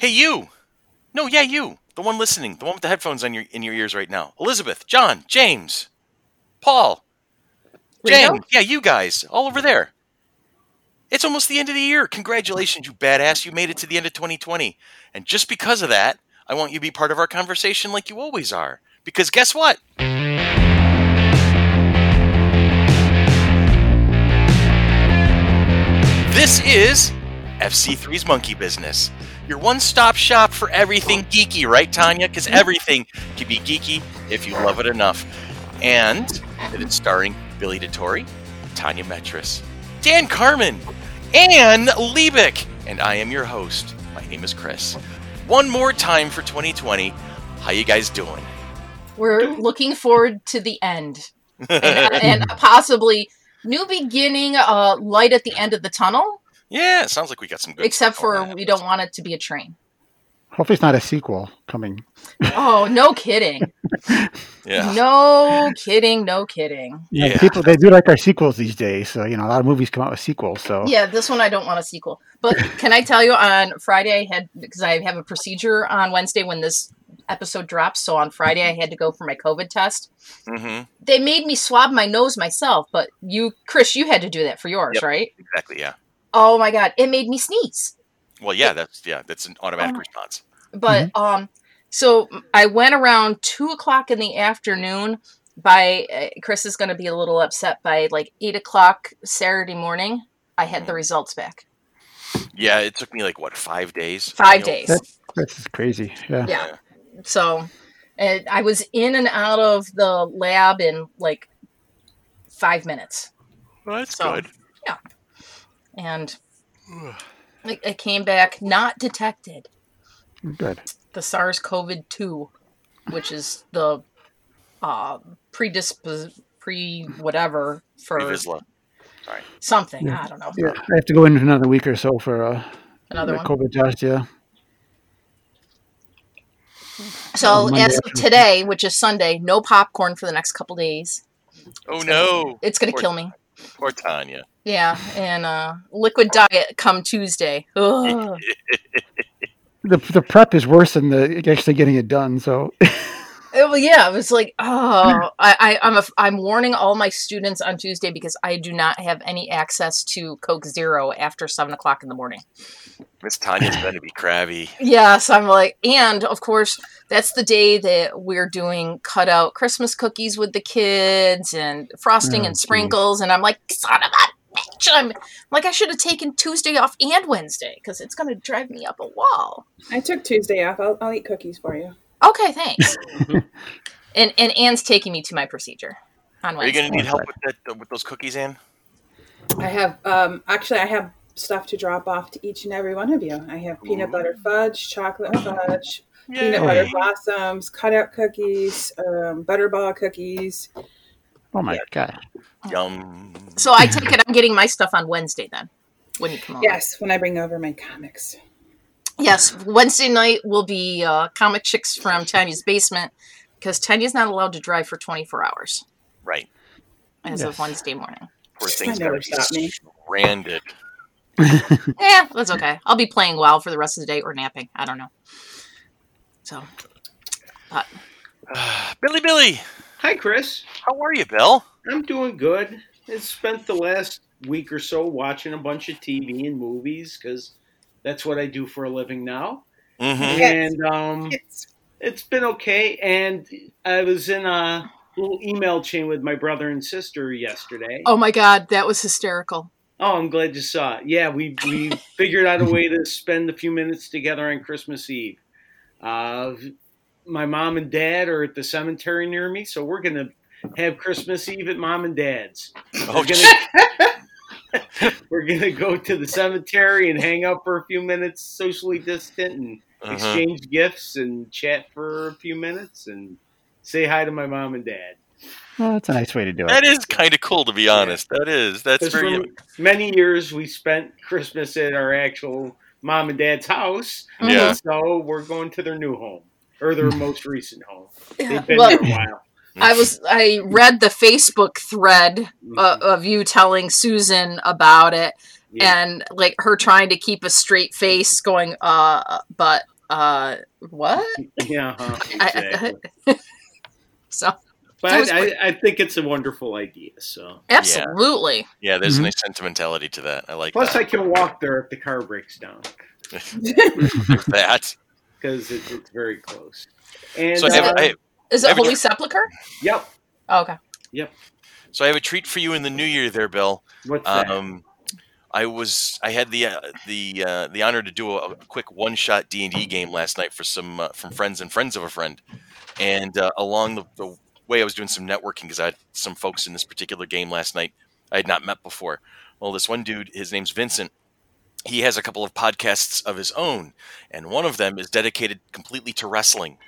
Hey, you. No, yeah, you. The one listening, the one with the headphones on your in your ears right now. Elizabeth, John, James, Paul? James. Yeah, you guys, all over there. It's almost the end of the year. Congratulations, you badass. You made it to the end of 2020. And just because of that, I want you to be part of our conversation like you always are. Because guess what? This is FC3's Monkey Business. Your one stop shop for everything geeky, right, Tanya? Because everything can be geeky if you love it enough. And it is starring Billy DeTore, Tanya Metris, Dan Carmen, Anne Liebig. And I am your host. My name is Chris. One more time for 2020. How you guys doing? We're looking forward to the end and, and possibly new beginning, uh, light at the end of the tunnel. Yeah, it sounds like we got some good. Except stuff for on. we don't want it to be a train. Hopefully, it's not a sequel coming. Oh, no kidding. Yeah. No kidding. No kidding. You know, Yeah. people they do like our sequels these days. So you know, a lot of movies come out with sequels. So Yeah, this one I don't want a sequel. But can I tell you on Friday I had because I have a procedure on Wednesday when this episode drops. So on Friday I had to go for my COVID test. hmm They made me swab my nose myself, but you, Chris, you had to do that for yours, Yep. right? Exactly. Yeah. Oh my god, it made me sneeze. Well, yeah. That's yeah. That's an automatic Oh. response. But um, so I went around two o'clock in the afternoon. By uh, Chris is going to be a little upset. By like eight o'clock Saturday morning, I had the results back. Yeah, it took me like what five days. Five days. That- that's crazy. Yeah. Yeah. So, and I was in and out of the lab in like five minutes, Well, that's So- good. And it, it came back not detected. Good. the SARS-CoV-2, which is the uh, predispos pre whatever for Revisla. Sorry. something. Yeah. I don't know. Yeah, I have to go in another week or so for uh, Another one. COVID test. Yeah. So Monday as of today, which is Sunday, no popcorn for the next couple days. Oh no. It's gonna kill me. Poor Tanya. Yeah, and uh, liquid diet come Tuesday. The the prep is worse than the actually getting it done. So Uh, it was- yeah, it was like, oh, I, I, I'm a, I'm warning all my students on Tuesday because I do not have any access to Coke Zero after seven o'clock in the morning. Miss Tanya's going to be crabby. Yes, I'm like, and of course, that's the day that we're doing cutout Christmas cookies with the kids and frosting Oh, and geez. sprinkles. And I'm like, son of a bitch. I'm like, I should have taken Tuesday off and Wednesday because it's going to drive me up a wall. I took Tuesday off. I'll, I'll eat cookies for you. Okay, thanks. and and Anne's taking me to my procedure on Are you going to need help with that with those cookies, Anne? I have um actually I have stuff to drop off to each and every one of you. I have peanut butter fudge, chocolate fudge, peanut butter Yay. blossoms, cutout cookies, um, butterball cookies. oh my god. Yum. So I take it I'm getting my stuff on Wednesday then when you come over. Yes, when I bring over my comics. Yes, Wednesday night will be uh, Comic Chicks from Tanya's basement because Tanya's not allowed to drive for 24 hours Right. as of Yes. Wednesday morning. Poor thing's never going to be stopped me. stranded. Yeah, that's okay. I'll be playing WoW for the rest of the day or napping. I don't know. So, but Billy, Billy, Hi, Chris. how are you, Bill? I'm doing good. I spent the last week or so watching a bunch of TV and movies because that's what I do for a living now. Mm-hmm. And um, It's it's been okay. And I was in a little email chain with my brother and sister yesterday. oh my god, that was hysterical. Oh, I'm glad you saw it. Yeah, we we figured out a way to spend a few minutes together on Christmas Eve. Uh, my mom and dad are at the cemetery near me, so we're gonna have Christmas Eve at mom and dad's. Oh, We're gonna, we're gonna go to the cemetery and hang out for a few minutes, socially distant, and uh-huh. exchange gifts and chat for a few minutes and say hi to my mom and dad. Well, that's a nice way to do it. That is kind of cool, to be honest. That is. That's That's very. for many years we spent Christmas at our actual mom and dad's house. Yeah. So we're going to their new home or their most recent home. They've been Well, there a while. I was I read the Facebook thread uh, of you telling Susan about it, Yeah. and like her trying to keep a straight face, going, uh, but uh, what? yeah, uh-huh, I- exactly. So but I, I, I think it's a wonderful idea. So absolutely, Yeah, there's Mhm. a nice sentimentality to that. I like plus, that. I can walk there if the car breaks down that. because it, it's very close. And So I have, uh, I, is it Every- Holy Sepulcher? yep. Oh, okay. Yep. So I have a treat for you in the new year, there, Bill. What's that? Um, I was I had the uh, the uh, the honor to do a, a quick one shot D and D game last night for some uh, from friends and friends of a friend, and uh, along the, the way I was doing some networking because I had some folks in this particular game last night I had not met before. Well, this one dude, his name's Vincent. He has a couple of podcasts of his own, and one of them is dedicated completely to wrestling.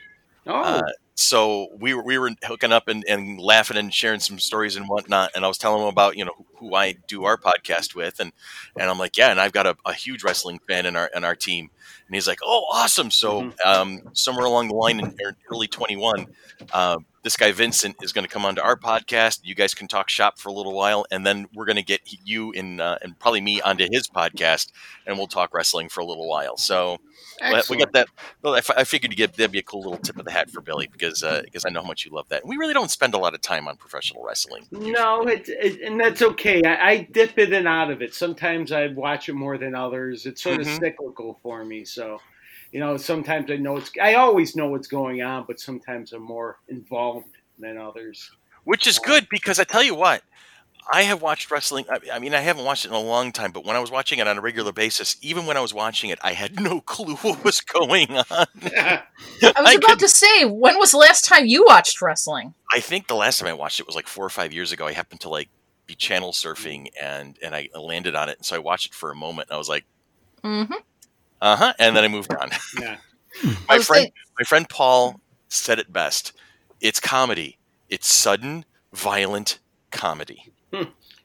oh, uh, So we were we were hooking up and, and laughing and sharing some stories and whatnot. And I was telling him about you know who I do our podcast with, and and I'm like, yeah, and I've got a, a huge wrestling fan in our in our team. And he's like, oh, awesome. So um, somewhere along the line in early 21, uh, this guy Vincent is going to come onto our podcast. You guys can talk shop for a little while, and then we're going to get you and uh, and probably me onto his podcast, and we'll talk wrestling for a little while. So well, we got that. Well, I, figured to get that'd be a cool little tip of the hat for Billy because uh, because I know how much you love that. And we really don't spend a lot of time on professional wrestling. No, it, it, and that's okay. I, I dip in and out of it. Sometimes I watch it more than others. It's sort of Mhm. cyclical for me. So, you know, sometimes I know it's. I always know what's going on, but sometimes I'm more involved than others. which is good because I tell you what, I have watched wrestling. I, I mean, I haven't watched it in a long time, but when I was watching it on a regular basis, even when I was watching it, I had no clue what was going on. I was I about could- to say, when was the last time you watched wrestling? I think the last time I watched it was like four or five years ago. I happened to like be channel surfing and and I landed on it, and so I watched it for a moment, and I was like, Mm-hmm. Uh huh, and then I moved on. yeah. My friend, saying- my friend Paul said it best. It's comedy. It's sudden, violent comedy.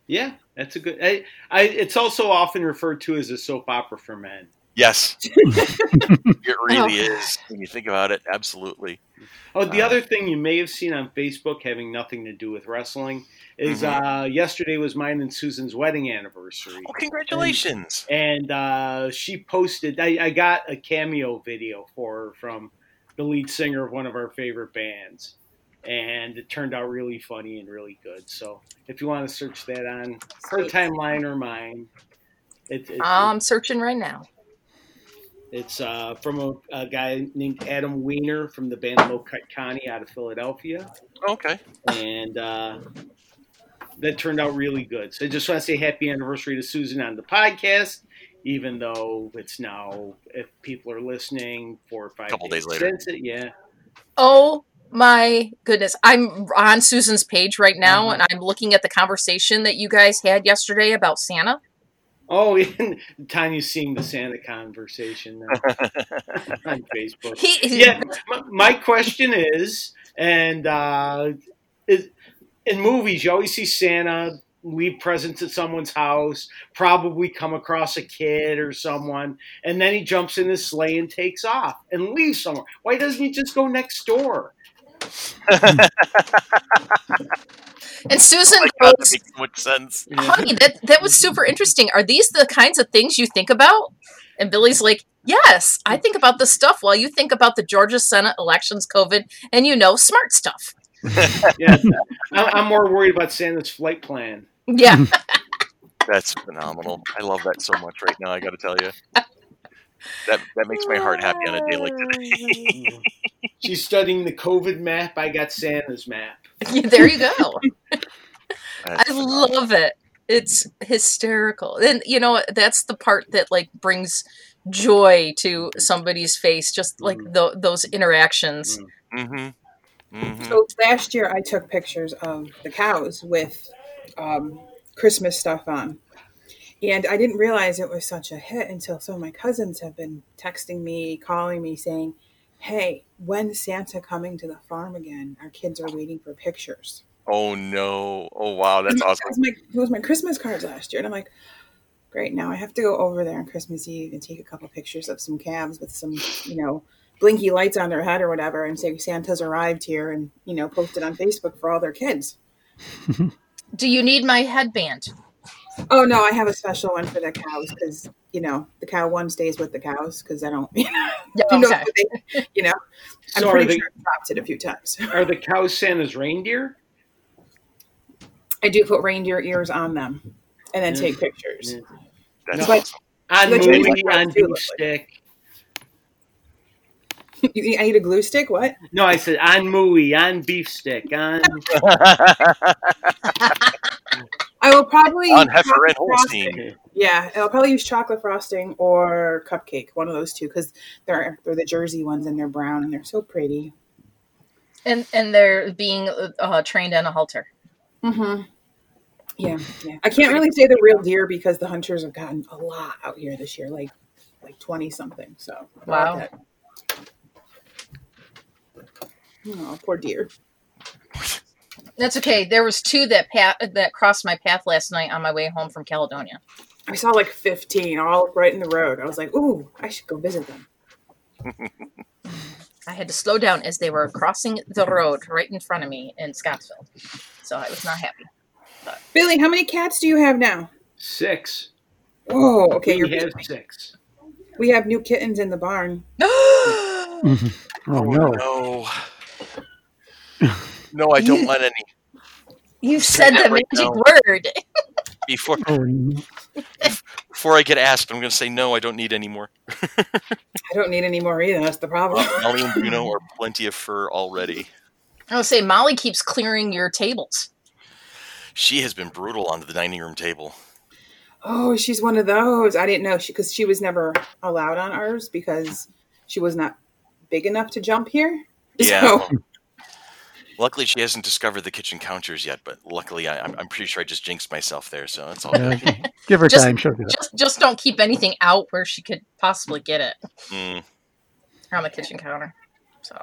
Yeah, that's a good. I, I, it's also often referred to as a soap opera for men. Yes, it really Oh. is. When you think about it, absolutely. Oh, the Uh, other thing you may have seen on Facebook, having nothing to do with wrestling, is Mhm. uh, yesterday was mine and Susan's wedding anniversary. Oh, congratulations! and uh, she posted. I, I got a cameo video for her from the lead singer of one of our favorite bands, and it turned out really funny and really good. So if you want to search that on her timeline or mine, it, it, I'm searching right now. It's uh, from a, a guy named Adam Weiner from the band Low Cut Connie out of Philadelphia, Okay, and uh, that turned out really good. So I just want to say happy anniversary to Susan on the podcast, even though it's now, if people are listening, four or five Couple days later. since it, yeah. Oh my goodness. I'm on Susan's page right now Mhm. and I'm looking at the conversation that you guys had yesterday about Santa. Oh, and Tanya's seeing the Santa conversation on Facebook. He, yeah, my, my question is, and uh, is, in movies, you always see Santa leave presents at someone's house, probably come across a kid or someone, and then he jumps in his sleigh and takes off and leaves somewhere. Why doesn't he just go next door? And Susan Oh God, goes, makes so much sense. honey, that, that was super interesting. Are these the kinds of things you think about? And Billy's like, yes, I think about this stuff while you think about the Georgia Senate elections, COVID, and you know, smart stuff. Yeah, I- I'm more worried about Santa's flight plan. Yeah. That's phenomenal. I love that so much right now. I got to tell you, that that makes my heart happy on a day like today. She's studying the COVID map. I got Santa's map. there you go. I love it. It's hysterical. And you know, that's the part that like brings joy to somebody's face just like Mm. tho- those interactions. Mm. Mm-hmm. Mm-hmm. So last year I took pictures of the cows with um, Christmas stuff on. And I didn't realize it was such a hit until some of my cousins have been texting me, calling me, saying, Hey, when's Santa coming to the farm again? Our kids are waiting for pictures. Oh no! Oh wow, that's And awesome. That was, my, that was my Christmas cards last year. And I'm like, Great, now I have to go over there on Christmas Eve and take a couple pictures of some calves with some, you know, blinky lights on their head or whatever and say Santa's arrived here and, you know, post it on Facebook for all their kids. Do you need my headband? Oh no, I have a special one for the cows because you know the cow one stays with the cows because I don't. You know, Yeah, okay. they, you know I'm So are pretty the, sure I've dropped it a few times. are the cows Santa's reindeer? I do put reindeer ears on them and then Yeah. take pictures. Yeah. That's No. awesome. On Legit, movie, like on that too, beef stick. You- I need a glue stick. What? No, I said on mooey, on beef stick, on I will probably On heifer and. Holstein. Yeah, I'll probably use chocolate frosting or cupcake, one of those two, because they're they're the Jersey ones and they're brown and they're so pretty. And and they're being uh, trained on a halter. Mm-hmm. Yeah, yeah. I can't really say the real deer because the hunters have gotten a lot out here this year, like like twenty something. So Wow. Okay. Oh, poor deer. That's okay. There was two that pat that crossed my path last night on my way home from Caledonia. I saw like fifteen, all right in the road. I was like, ooh, I should go visit them. I had to slow down as they were crossing the road right in front of me in Scottsville. So I was not happy. Billy, how many cats do you have now? six. Oh, okay. You're, we have six. we have new kittens in the barn. Oh no. Oh, no. No, I don't want any. you said the Right magic now. word. Before Oh, no. before I get asked, I'm going to say no. I don't need any more. I don't need any more either. That's the problem. Molly and Bruno are plenty of fur already. I would say Molly keeps clearing your tables. She has been brutal on the dining room table. Oh, she's one of those. I didn't know she because she was never allowed on ours because she was not big enough to jump here. Yeah. So, Luckily, she hasn't discovered the kitchen counters yet, but luckily, I, I'm, I'm pretty sure I just jinxed myself there, so it's all Yeah, good. give her Just- time. She'll do. Just just don't keep anything out where she could possibly get it Mm. on the kitchen counter. So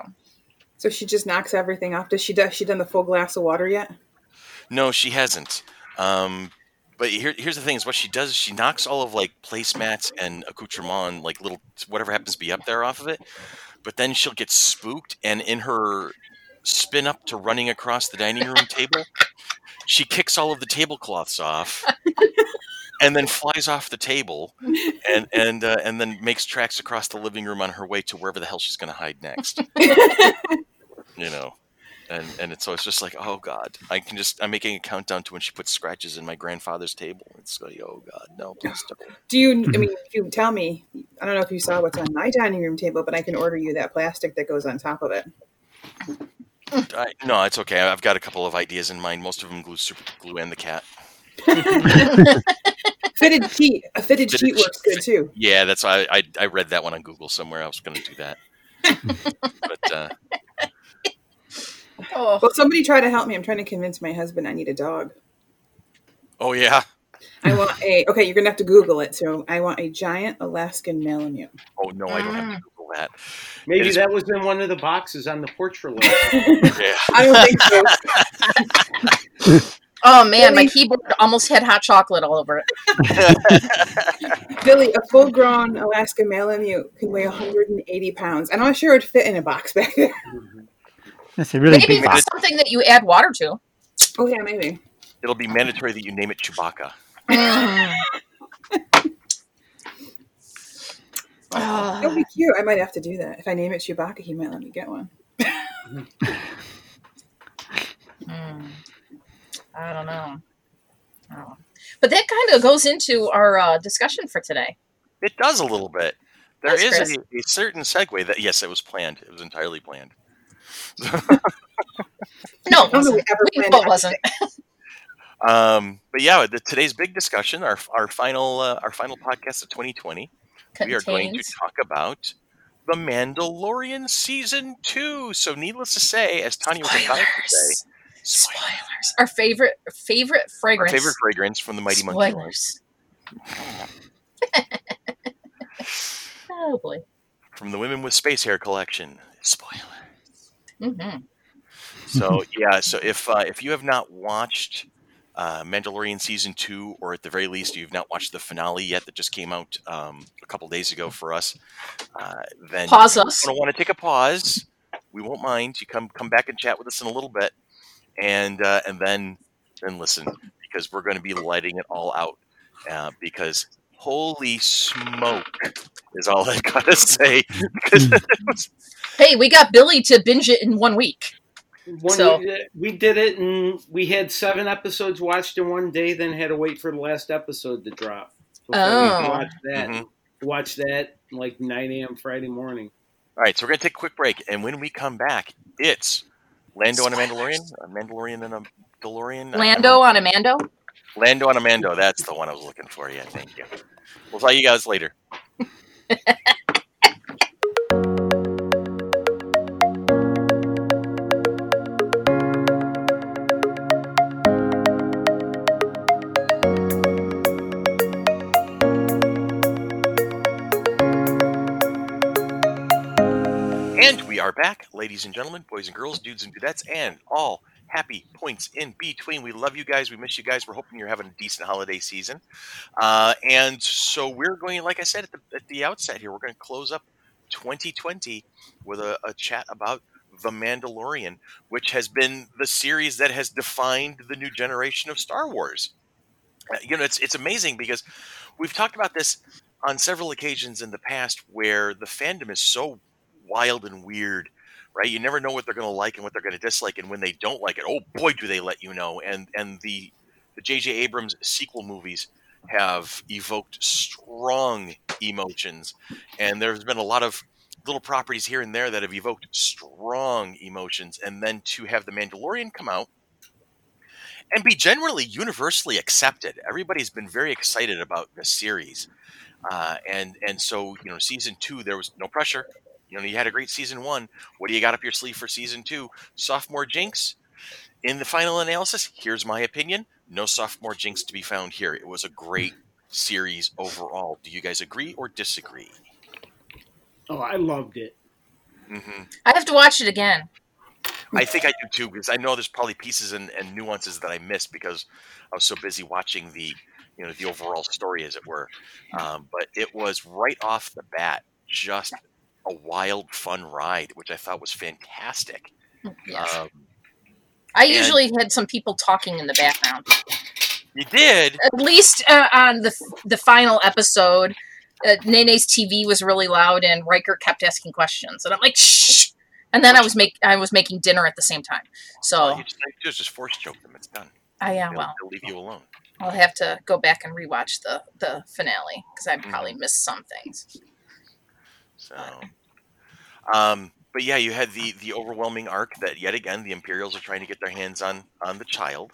so she just knocks everything off. Does she do, she done the full glass of water yet? No, she hasn't. Um, but here, here's the thing: is what she does is she knocks all of like placemats and accoutrement, like little whatever happens to be up there, off of it. But then she'll get spooked, and in her spin up to running across the dining room table, she kicks all of the tablecloths off, and then flies off the table, and and uh, and then makes tracks across the living room on her way to wherever the hell she's going to hide next. you know and and it's, so it's just like oh god i can just i'm making a countdown to when she puts scratches in my grandfather's table it's like oh god no please don't Do you? I mean, if you tell me, I don't know if you saw what's on my dining room table, but I can order you that plastic that goes on top of it. I, no it's okay i've got a couple of ideas in mind most of them glue super glue and the cat Fitted sheet, a fitted Fitted sheet works good too. yeah that's why i i read that one on google somewhere i was going to do that but uh oh, Well, somebody try to help me. I'm trying to convince my husband I need a dog. oh yeah I want a. Okay, you're gonna have to Google it. So I want a giant Alaskan Malamute. oh no i don't have to google that Maybe It is- that was in one of the boxes on the porch for later. yeah I don't think so. oh man, my keyboard almost had hot chocolate all over it. Billy, a full-grown Alaskan Malamute can weigh 180 pounds. I'm not sure it'd fit in a box back there. That's a really Maybe big for box. something that you add water to. Oh yeah, maybe. it'll be mandatory that you name it chewbacca mm. Ah. It'll be cute. I might have to do that. If I name it Chewbacca, he might let me get one. Hmm. I don't know. I. But that kind of goes into our uh, discussion for today. it does a little bit there Thanks, is a, a certain segue that yes it was planned it was entirely planned No, it wasn't. we ever We planned it wasn't. Um, but yeah, the, today's big discussion, our our final uh, our final podcast of 2020, we are going to talk about the Mandalorian season two. So, needless to say, as Tanya was about to say, spoilers. Spoilers. Our favorite favorite our fragrance. favorite fragrance from the Mighty Monkey. Spoilers. oh boy. from the Women with Space Hair collection. Spoiler. hmm So yeah, so if uh, if you have not watched uh, Mandalorian season two, or at the very least you've not watched the finale yet that just came out um, a couple days ago for us, uh, then Pause you're us. going to want to take a pause. We won't mind. You come come back and chat with us in a little bit, and uh, and then then listen because we're going to be letting it all out. uh, because holy smoke is all I gotta say. Because Hey, we got Billy to binge it in one week. One, So- we, we did it, and we had seven episodes watched in one day. Then had to wait for the last episode to drop. Oh. watch that. Mhm. Watch that like 9 a.m. Friday morning. all right, so we're gonna take a quick break, and when we come back, it's Lando on a Mandalorian, a Mandalorian and a DeLorean. I- Lando on Amando. Lando on a Amando. That's the one I was looking for. Yeah, thank you. We'll tell you guys later. back, ladies and gentlemen, boys and girls, dudes and dudettes, and all happy points in between. We love you guys. We miss you guys. We're hoping you're having a decent holiday season. Uh, and so we're going, like I said at the, at the outset here, we're going to close up 2020 with a, a chat about The Mandalorian, which has been the series that has defined the new generation of Star Wars. Uh, you know, it's it's amazing because we've talked about this on several occasions in the past where the fandom is so wild and weird right? You never know what they're going to like and what they're going to dislike and when they don't like it oh boy do they let you know. And and the the jj abrams sequel movies have evoked strong emotions and there's been a lot of little properties here and there that have evoked strong emotions. And then to have the mandalorian come out and be generally universally accepted. Everybody's been very excited about the series. Uh, and and so you know season two there was no pressure you know, you had a great season one. What do you got up your sleeve for season two? Sophomore jinx. In the final analysis, here's my opinion. No sophomore jinx to be found here. It was a great series overall. Do you guys agree or disagree? Oh, I loved it. hmm I have to watch it again. I think I do too, because I know there's probably pieces and, and nuances that I missed because I was so busy watching the, you know, the overall story, as it were. Um, but it was right off the bat just a wild, fun ride, which I thought was fantastic. Yes. Um, I usually had some people talking in the background. you did. At least uh, on the the final episode, uh, Nene's TV was really loud, and Riker kept asking questions, and I'm like, shh. And then I was make I was making dinner at the same time. So you just, you just force choke them. It's done. I yeah, They'll, well, they'll leave you alone. I'll have to go back and rewatch the the finale because I probably Mm-hmm. missed some things. So, um, but yeah, you had the the overwhelming arc that yet again the Imperials are trying to get their hands on on the child,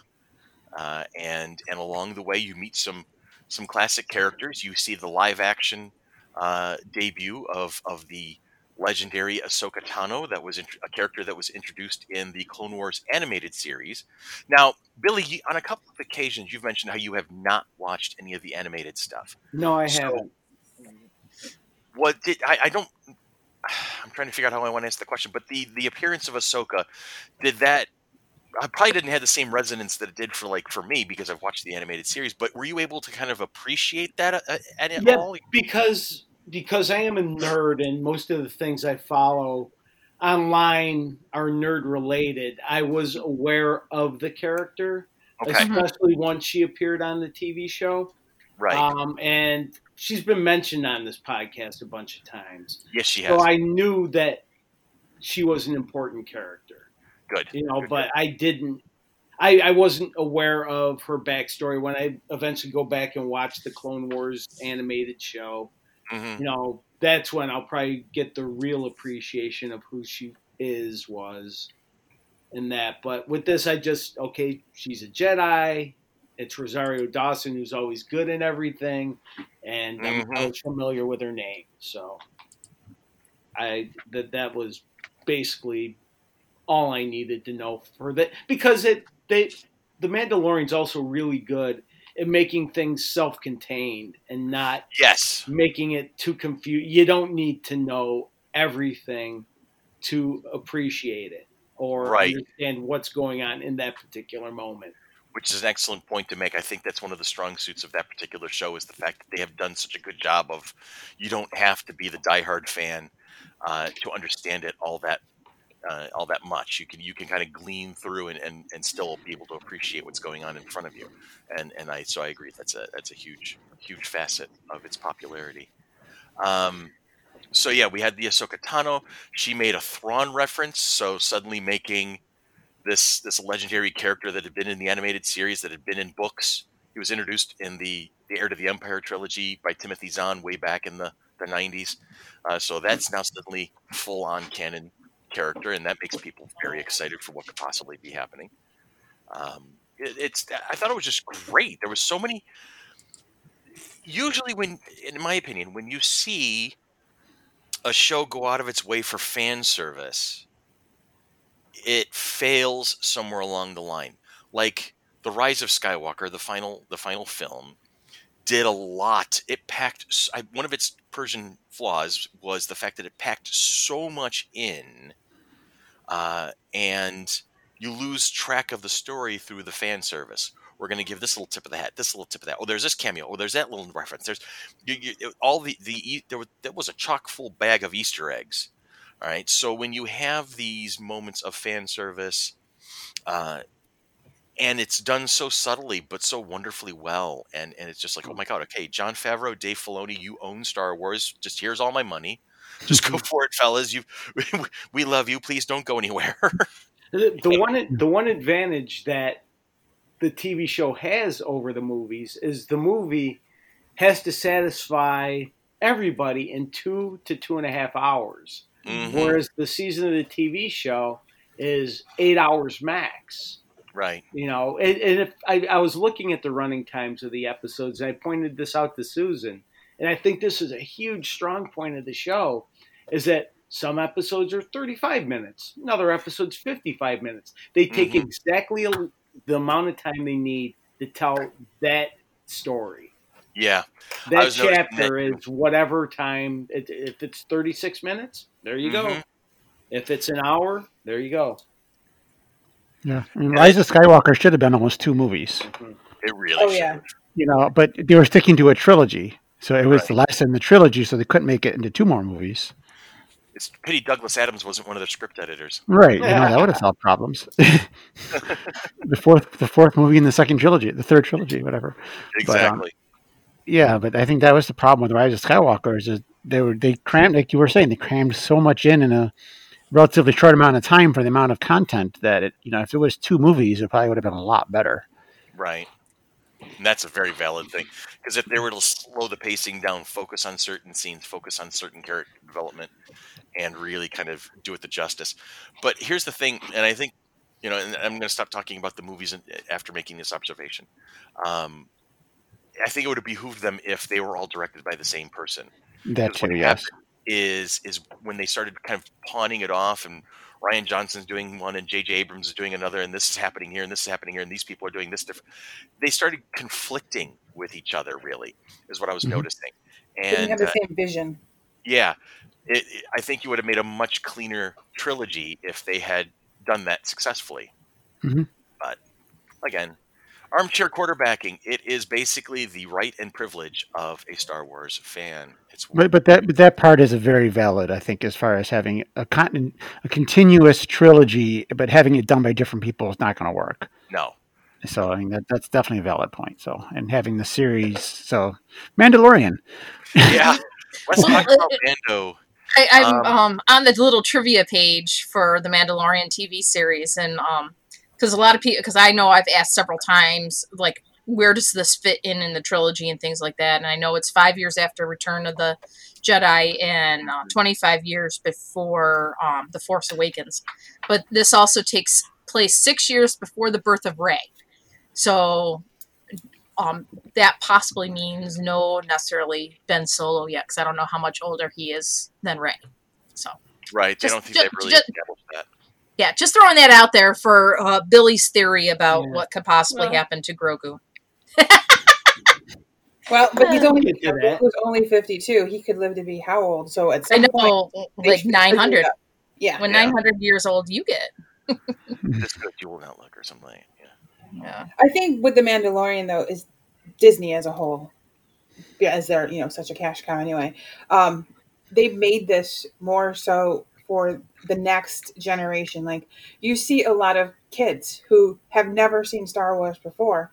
uh, and and along the way you meet some some classic characters. You see the live action uh, debut of of the legendary Ahsoka Tano, that was int- a character that was introduced in the Clone Wars animated series. Now, Billy, on a couple of occasions, you've mentioned how you have not watched any of the animated stuff. No, I So, haven't. What did I, I don't I'm trying to figure out how I want to answer the question, but the the appearance of Ahsoka, did that I probably didn't have the same resonance that it did for like for me because I've watched the animated series, but were you able to kind of appreciate that uh, at, at Yeah. all? because because I am a nerd and most of the things I follow online are nerd related. I was aware of the character, Okay, especially once she appeared on the TV show. right. Um, and she's been mentioned on this podcast a bunch of times. yes, she has. So I knew that she was an important character. Good. You know, Good, but good. I didn't I, I wasn't aware of her backstory when I eventually go back and watch the Clone Wars animated show Mhm. you know, that's when I'll probably get the real appreciation of who she is, was, and that. But with this, I just, okay, she's a Jedi. It's Rosario Dawson, who's always good in everything, and I'm Mhm. always familiar with her name. So I that that was basically all I needed to know for that because it they the Mandalorian's also really good at making things self-contained and not Yes. making it too confused. You don't need to know everything to appreciate it or Right. understand what's going on in that particular moment. Which is an excellent point to make. I think that's one of the strong suits of that particular show is the fact that they have done such a good job of you don't have to be the diehard fan uh, to understand it all that uh, all that much. You can you can kind of glean through and, and, and still be able to appreciate what's going on in front of you. And and I so I agree that's a that's a huge huge facet of its popularity. Um, so yeah, we had the Ahsoka Tano. She made a Thrawn reference, so suddenly making this this legendary character that had been in the animated series, that had been in books. He was introduced in the the Heir to the Empire trilogy by Timothy Zahn way back in the the 90s. Uh, so that's now suddenly full on canon character, and that makes people very excited for what could possibly be happening. Um, it, it's I thought it was just great. There was so many. Usually, when in my opinion, when you see a show go out of its way for fan service, it fails somewhere along the line. Like the Rise of Skywalker, the final the final film, did a lot. It packed I, one of its Persian flaws was the fact that it packed so much in, uh, and you lose track of the story through the fan service. We're going to give this little tip of the hat, this little tip of that. Oh, there's this cameo. Oh, there's that little reference. There's you, you, all the the there was, there was a chock full bag of Easter eggs. All right, so when you have these moments of fan service, uh, and it's done so subtly but so wonderfully well and and it's just like oh my god okay jon favreau dave filoni you own star wars. Just here's all my money. Just go for it fellas. You we love you. Please don't go anywhere. The, the one the one advantage that the tv show has over the movies is the movie has to satisfy everybody in two to two and a half hours Mhm. whereas the season of the tv show is eight hours max right you know and, and if I, I was looking at the running times of the episodes and i pointed this out to susan and i think this is a huge strong point of the show is that some episodes are 35 minutes another episode's 55 minutes they take Mhm. exactly a, the amount of time they need to tell that story yeah that was noticing chapter is whatever time it, if it's 36 minutes there you go Mhm. if it's an hour there you go Yeah, I mean, Rise of Skywalker should have been almost two movies, it really Oh, should yeah. you know, but they were sticking to a trilogy, so it was Right. the last in the trilogy, so they couldn't make it into two more movies. it's pity douglas adams wasn't one of the script editors Right, you know, that would have solved problems. the fourth, the fourth movie in the second trilogy, the third trilogy, whatever. But, um, exactly Yeah, but I think that was the problem with Rise of Skywalker is that they were they crammed, like you were saying, they crammed so much in in a relatively short amount of time for the amount of content that it, you know, if it was two movies, it probably would have been a lot better. Right. And that's a very valid thing because if they were to slow the pacing down, focus on certain scenes, focus on certain character development, and really kind of do it the justice. But here's the thing, and I think you know, and I'm going to stop talking about the movies after making this observation. Um, I think it would have behooved them if they were all directed by the same person. That Because what too, yes. happened is is when they started kind of pawning it off and Rian Johnson's doing one and JJ Abrams is doing another and this is happening here and this is happening here and these people are doing this different they started conflicting with each other really is what I was Mhm. noticing Didn't have the uh, same vision. yeah it, it- I think you would have made a much cleaner trilogy if they had done that successfully Mhm. but again armchair quarterbacking it is basically the right and privilege of a Star Wars fan. It's But but that but that part is a very valid, I think, as far as having a con- a continuous trilogy, but having it done by different people is not going to work. no. So I mean that that's definitely a valid point. So and having the series, so Mandalorian, yeah. Let's Well, talk uh, about Mando. I, I'm Um, um, on the little trivia page for the Mandalorian TV series, and um, because a lot of people, because I know I've asked several times, like, where does this fit in in the trilogy and things like that, and I know it's five years after Return of the Jedi and uh, 25 years before um, the Force Awakens, but this also takes place six years before the birth of Rey, so. Um, that possibly means no necessarily Ben Solo yet, because I don't know how much older he is than Rey. So Right. They Just- don't think ju- they've really ju- established that. Yeah, just throwing that out there for uh, Billy's theory about Yeah. what could possibly Well- happen to Grogu. Well, but he's only Get he was only fifty two. He could live to be how old? So at I some point, know, they like nine hundred. Yeah. When Yeah. nine hundred years old you get. This good dual outlook or something. Yeah. Yeah. I think with the Mandalorian though is Disney as a whole, yeah, as they're you know such a cash cow anyway. Um, they've made this more so for the next generation. Like you see a lot of kids who have never seen Star Wars before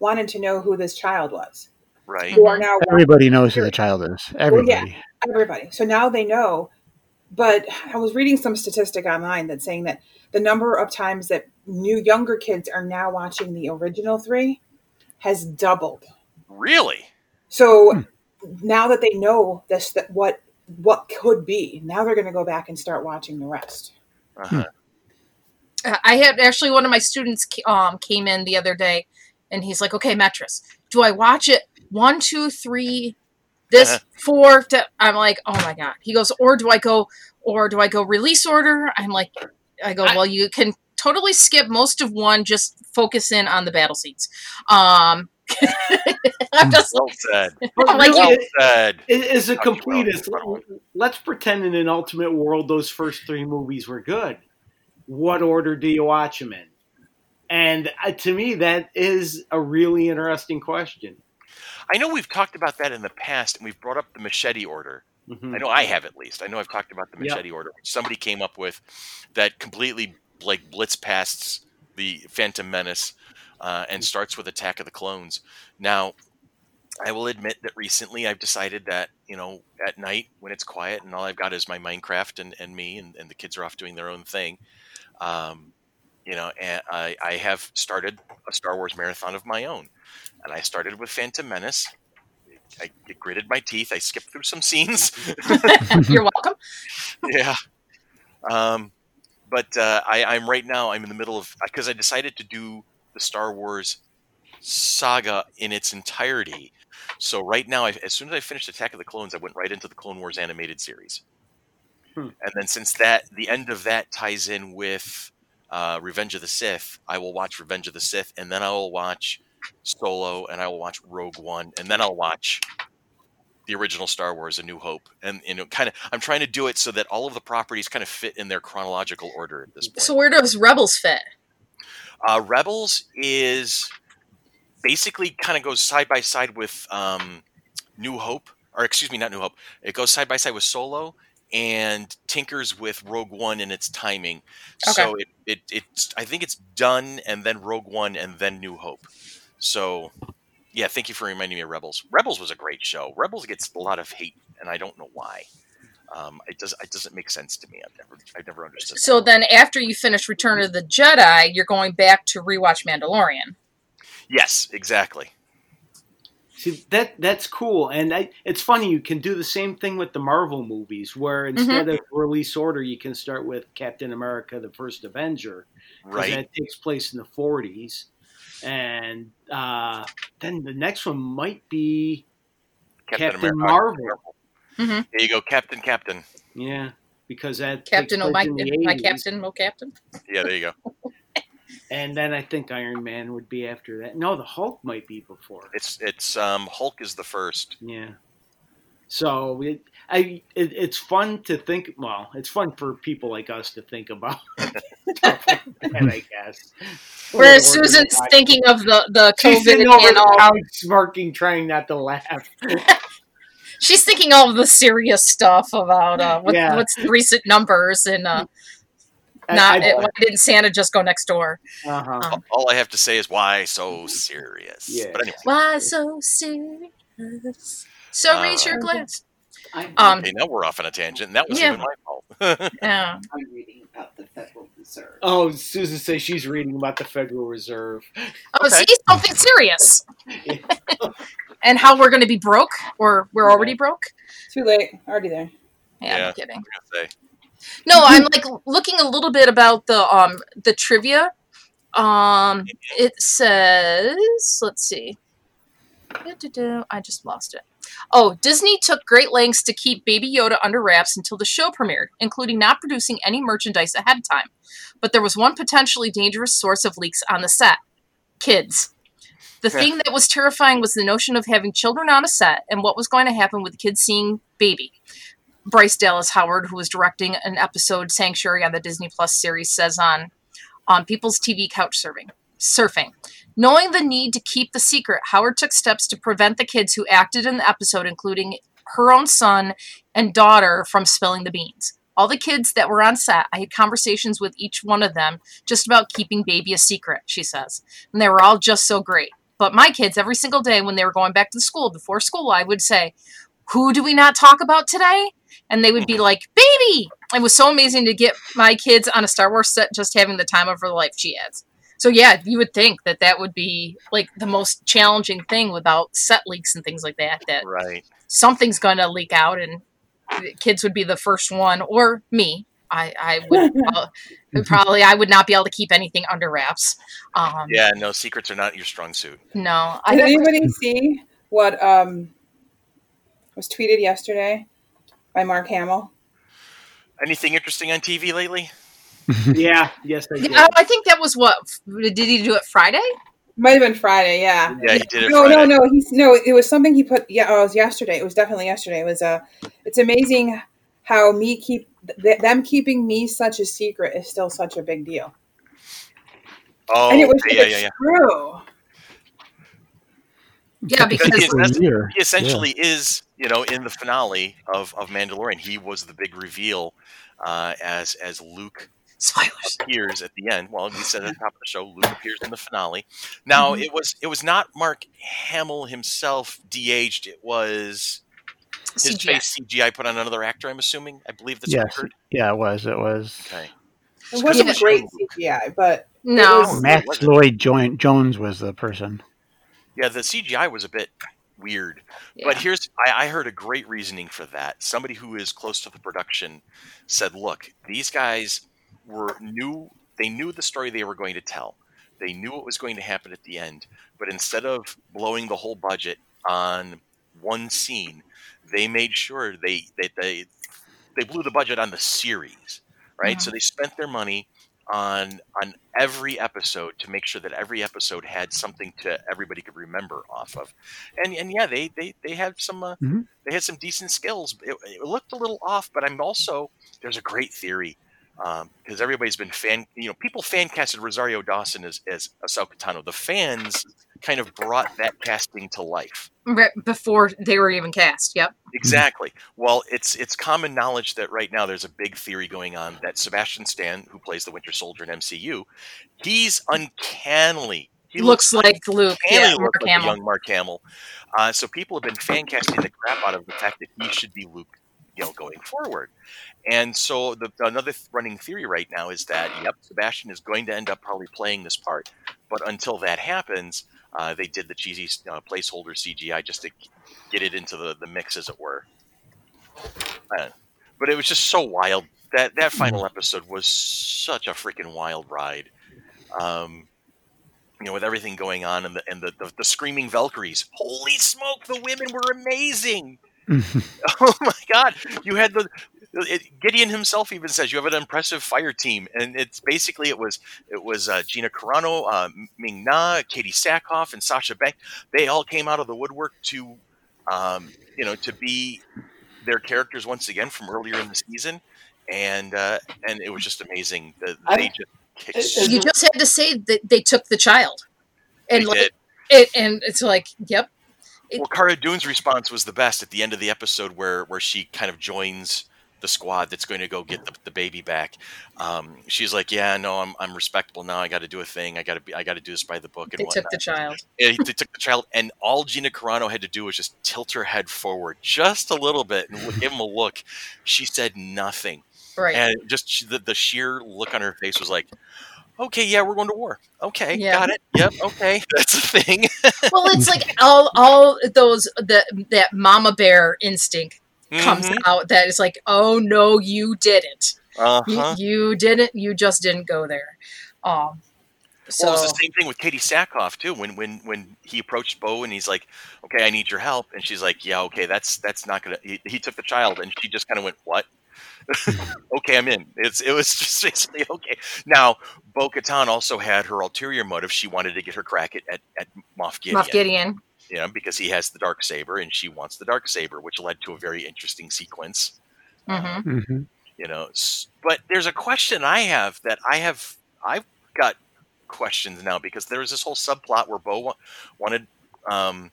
wanted to know who this child was. Right. Who are now Everybody knows who the child is. Everybody. everybody. So now they know. But I was reading some statistic online that's saying that the number of times that new younger kids are now watching the original three has doubled. Really? So Hmm. now that they know this, that what what could be, now they're going to go back and start watching the rest. Uh-huh. Uh, I had actually one of my students um, came in the other day, and he's like, "Okay, Metris, do I watch it one, two, three, this Uh-huh. four? To, I'm like, "Oh my god!" He goes, "Or do I go, or do I go release order?" I'm like, "I go, I- well, you can totally skip most of one, just focus in on the battle scenes." Um, I'm just Well said. But I'm like, really, Well it- said. it- a Dr. completist, let's pretend in an ultimate world those first three movies were good. What order do you watch them in? And uh, to me, that is a really interesting question. I know we've talked about that in the past, and we've brought up the machete order. Mhm. I know I have at least. I know I've talked about the Yep. machete order, which somebody came up with that completely like blitz past the Phantom Menace uh, and starts with Attack of the Clones. Now, I will admit that recently I've decided that you know at night when it's quiet and all I've got is my Minecraft and, and me and, and the kids are off doing their own thing. Um, you know, and I, I have started a Star Wars marathon of my own, and I started with Phantom Menace. I gritted my teeth. I skipped through some scenes. you're welcome. yeah. Um, but uh, I, I'm right now. I'm in the middle of because I decided to do the Star Wars saga in its entirety. So right now, I, as soon as I finished Attack of the Clones, I went right into the Clone Wars animated series. Hmm. And then since that the end of that ties in with uh, Revenge of the Sith, I will watch Revenge of the Sith, and then I will watch Solo, and I will watch Rogue One, and then I'll watch the original Star Wars, A New Hope, and you know, kind of, I'm trying to do it so that all of the properties kind of fit in their chronological order at this point. So where does Rebels fit? Uh, Rebels is basically kind of goes side by side with um, New Hope, or excuse me, not New Hope. It goes side by side with Solo and tinkers with Rogue One in its timing. So it, it it's I think it's done and then Rogue One and then New Hope. So yeah, thank you for reminding me of Rebels. Rebels was a great show. Rebels gets a lot of hate, and I don't know why. Um, it does. It doesn't make sense to me. I've never. I've never understood. So that. then, after you finish Return of the Jedi, you're going back to rewatch Mandalorian. yes, exactly. See that that's cool, and I, it's funny. You can do the same thing with the Marvel movies, where instead of release order, you can start with Captain America: The First Avenger, 'cause Right. That takes place in the '40s, and uh, then the next one might be Captain Marvel. Mhm. There you go, Captain. Captain. yeah, because that Captain, takes oh my, place my captain, oh captain. Yeah, there you go. and then I think Iron Man would be after that. No, the Hulk might be before. It's it's um Hulk is the first. Yeah. So it, I, it, it's fun to think. Well, it's fun for people like us to think about. stuff like that, I guess. Whereas Or- or- Susan's thinking of the the She's sitting COVID over and the all. couch, smirking, trying not to laugh. She's thinking all of the serious stuff about uh, what, Yeah. what's the recent numbers and uh, not I- why didn't Santa just go next door? uh-huh. Um, All I have to say is why so serious. Yeah. But anyway, Why so serious? So raise your Uh, glass. I'm, Um, okay, now we're off on a tangent. and That was Yeah. even my fault. Yeah. I'm reading about the Federal Reserve. Oh, Susan says she's reading about the Federal Reserve. Oh, Okay. see something serious. and how we're going to be broke, or we're already broke. Too late. Already there. Yeah, Yeah. I'm kidding. I was say. No, I'm like looking a little bit about the um the trivia. Um, it says, let's see. I just lost it. Oh, Disney took great lengths to keep Baby Yoda under wraps until the show premiered, including not producing any merchandise ahead of time. But there was one potentially dangerous source of leaks on the set kids. The Yeah. thing that was terrifying was the notion of having children on a set and what was going to happen with the kids seeing Baby. Bryce Dallas Howard, who was directing an episode Sanctuary on the Disney Plus series, says on on People's TV couch surfing. Surfing. Knowing the need to keep the secret, Howard took steps to prevent the kids who acted in the episode, including her own son and daughter, from spilling the beans. all the kids that were on set, I had conversations with each one of them just about keeping baby a secret, she says. And they were all just so great. But my kids, every single day when they were going back to school, before school, I would say, Who do we not talk about today? And they would be like, Baby! It was so amazing to get my kids on a Star Wars set just having the time of her life, she adds. So, yeah, you would think that that would be like the most challenging thing without set leaks and things like that, that Right. something's going to leak out and kids would be the first one or me i i would uh, probably i would not be able to keep anything under wraps um Yeah, no, secrets are not your strong suit. no Did i anybody see what um, was tweeted yesterday by Mark Hamill? Anything interesting on TV lately? Yeah, yes, I did. yeah, I think that was what did he do it friday Might have been Friday, yeah. Yeah, he did it. No, Friday. no, no. He's no. It was something he put. Yeah, oh, it was yesterday. It was definitely yesterday. It was uh It's amazing how me keep th- them keeping me such a secret is still such a big deal. Oh, and it was yeah, yeah, yeah. true. yeah because Because For a that's- year. He essentially is, you know, in the finale of, of Mandalorian, he was the big reveal uh, as as Luke spoilers appears at the end. Well, we said at the top of the show, Luke appears in the finale. Now, Mhm. it was it was not Mark Hamill himself de-aged. It was his CGI. face CGI put on another actor. I'm assuming. I believe that's what I Yes. heard. Yeah, it was. It was. Okay. It wasn't Yeah. great CGI, but no was- oh, Max? Lloyd jo- Jones was the person. Yeah, the CGI was a bit weird. yeah. But here's I, I heard a great reasoning for that. Somebody who is close to the production said, "Look, these guys were new. they knew the story they were going to tell. They knew what was going to happen at the end. But instead of blowing the whole budget on one scene, they made sure they they they, they blew the budget on the series, right? Mhm. So they spent their money on on every episode to make sure that every episode had something to everybody could remember off of and and yeah they they they had some uh, Mhm. they had some decent skills it, it looked a little off but i'm also there's a great theory because everybody's been fan you know people fan casted rosario dawson as as Ahsoka Tano. the fans kind of brought that casting to life Right before they were even cast yep Exactly. Well, it's it's common knowledge that right now there's a big theory going on that Sebastian Stan, who plays the Winter Soldier in MCU, he's uncannily he he looks like luke yeah looks Mark like Hamill. young Mark Hamill. Uh, so people have been fan casting the crap out of the fact that he should be Luke, you know, going forward. And so the another th- running theory right now is that yep, Sebastian is going to end up probably playing this part, but until that happens, uh, they did the cheesy uh, placeholder CGI just to get it into the, the mix, as it were. Uh, but it was just so wild. That that final episode was such a freaking wild ride. Um, you know, with everything going on and the and the, the, the screaming Valkyries. Holy smoke, the women were amazing. Oh my god, you had the it, Gideon himself even says you have an impressive fire team, and it's basically it was it was uh, Gina Carano, uh, Ming Na, Katee Sackhoff, and Sasha Bank. They all came out of the woodwork to, um, you know, to be their characters once again from earlier in the season, and uh, and it was just amazing. The, I- they just kicked. You just had to say that they took the child and they like did. it and it's like yep it- Well, Cara Dune's response was the best at the end of the episode, where where she kind of joins the squad that's going to go get the, the baby back. Um, she's like, "Yeah, no, I'm I'm respectable now. I got to do a thing. I got to be. I got to do this by the book and they whatnot." took the child Yeah, they took the child, and all Gina Carano had to do was just tilt her head forward just a little bit and give him a look. She said nothing, right and just the, the sheer look on her face was like. Okay, yeah, we're going to war. Okay, Yeah. got it. Yep, okay, that's a thing. well it's like all all those the that mama bear instinct comes Mhm. out that is like oh no you didn't Uh-huh. you, you didn't you just didn't go there um so Well, it's the same thing with Katee Sackhoff too. When when when he approached Bo and he's like, "Okay, I need your help," and she's like, "Yeah, okay, that's that's not gonna." He, he took the child, and she just kind of went, "What?" okay, I'm in. It's it was just basically okay. Now, Bo Katan also had her ulterior motive. She wanted to get her crack at at, at Moff Gideon, Moff Gideon you know, because he has the dark saber and she wants the dark saber, which led to a very interesting sequence hmm hmm you know but there's a question i have that i have i've got questions now because there was this whole subplot where bo wa- wanted um,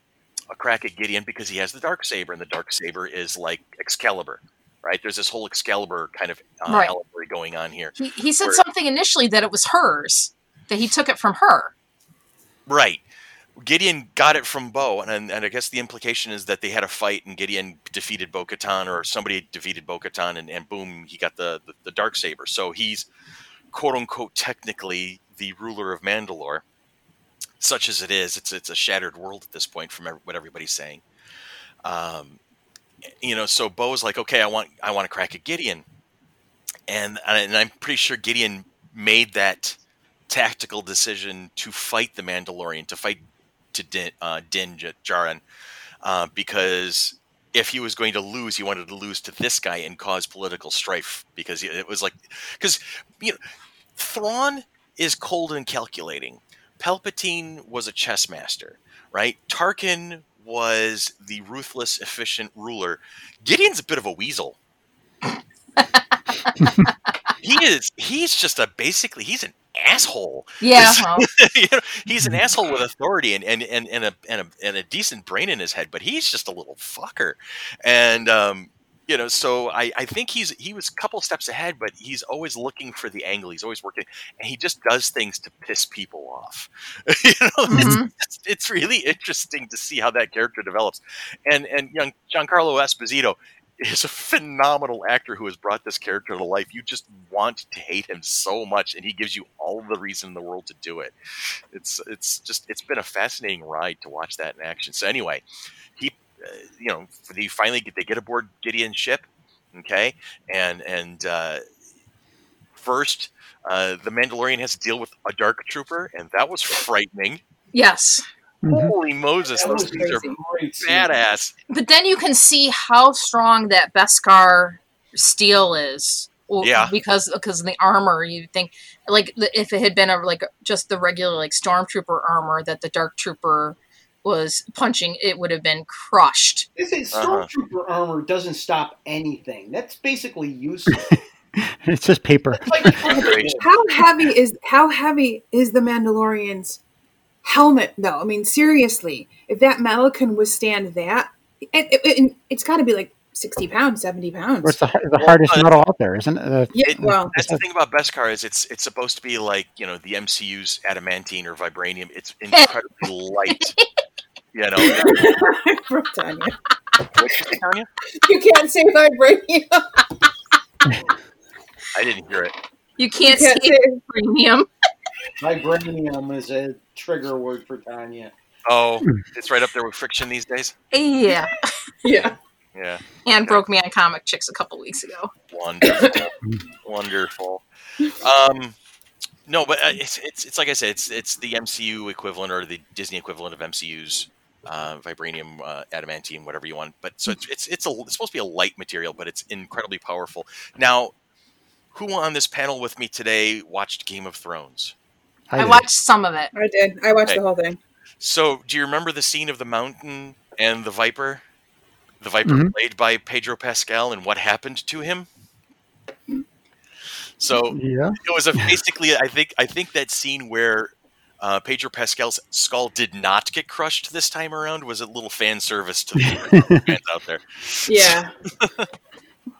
a crack at gideon because he has the dark saber and the dark saber is like excalibur right? There's this whole Excalibur kind of uh, Right. allegory going on here, He, he said Where- something initially that it was hers, that he took it from her. right? Gideon got it from Bo, and, and I guess the implication is that they had a fight, and Gideon defeated Bo-Katan, or somebody defeated Bo-Katan, and, and boom, he got the, the the dark saber. So he's quote unquote technically the ruler of Mandalore, such as it is. It's it's a shattered world at this point, from what everybody's saying. Um, you know, so Bo's like, okay, I want I want to crack at Gideon, and and I'm pretty sure Gideon made that tactical decision to fight the Mandalorian, to fight to Din, uh, Din Djarin, uh, because if he was going to lose, he wanted to lose to this guy and cause political strife because it was like because you know Thrawn is cold and calculating. Palpatine was a chess master, right? Tarkin was the ruthless, efficient ruler. Gideon's a bit of a weasel. he is. He's just a basically. He's an asshole. Yeah, well, you know, he's an asshole with authority and, and, and, and, a, and, a, and a decent brain in his head, but he's just a little fucker. And, um, you know, so I, I think he's he was a couple steps ahead, but he's always looking for the angle. He's always working, and he just does things to piss people off. you know, it's, Mhm. it's, it's really interesting to see how that character develops. And and young Giancarlo Esposito is a phenomenal actor who has brought this character to life. You just want to hate him so much, and he gives you all the reason in the world to do it. It's it's just it's been a fascinating ride to watch that in action. So anyway, he uh, you know they finally get they get aboard Gideon's ship, okay, and and uh, first. Uh, the Mandalorian has to deal with a dark trooper, and that was frightening. yes. Mhm. Holy Moses, That those was things are crazy. Great badass. But then you can see how strong that Beskar steel is. Yeah. Because because the armor, you think like if it had been a like just the regular like stormtrooper armor that the dark trooper was punching, it would have been crushed. This is Uh-huh. stormtrooper armor doesn't stop anything. That's basically useless. It's just paper. It's like How heavy is how heavy is the Mandalorian's helmet though? I mean, seriously, if that metal can withstand that, it, it, it, it's got to be like sixty pounds, seventy pounds. It's the, the Well, hardest metal out there, isn't it? Uh, yeah, It- well, That's the thing about Beskar is it's it's supposed to be like you know the MCU's adamantine or vibranium. It's incredibly light. You know, Tanya, what you say, Tanya? you can't say vibranium. I didn't hear it. You You can't, can't see say premium. Vibranium is a trigger word for Tanya. Oh, it's right up there with friction these days. Yeah. yeah. Yeah, And broke me on comic chicks a couple weeks ago. wonderful, wonderful. Um, no, but uh, it's it's it's like I said, it's it's the MCU equivalent or the Disney equivalent of MCU's uh, vibranium, uh, adamantine, whatever you want. But so it's it's it's, a, it's supposed to be a light material, but it's incredibly powerful. Now, who on this panel with me today watched Game of Thrones? I, did. watched some of it. I did. I watched Okay. the whole thing. So, do you remember the scene of the mountain and the viper? The viper Mhm. played by Pedro Pascal, and what happened to him? So Yeah. it was a basically, I think, I think that scene where uh, Pedro Pascal's skull did not get crushed this time around was a little fan service to the fans out there. Yeah.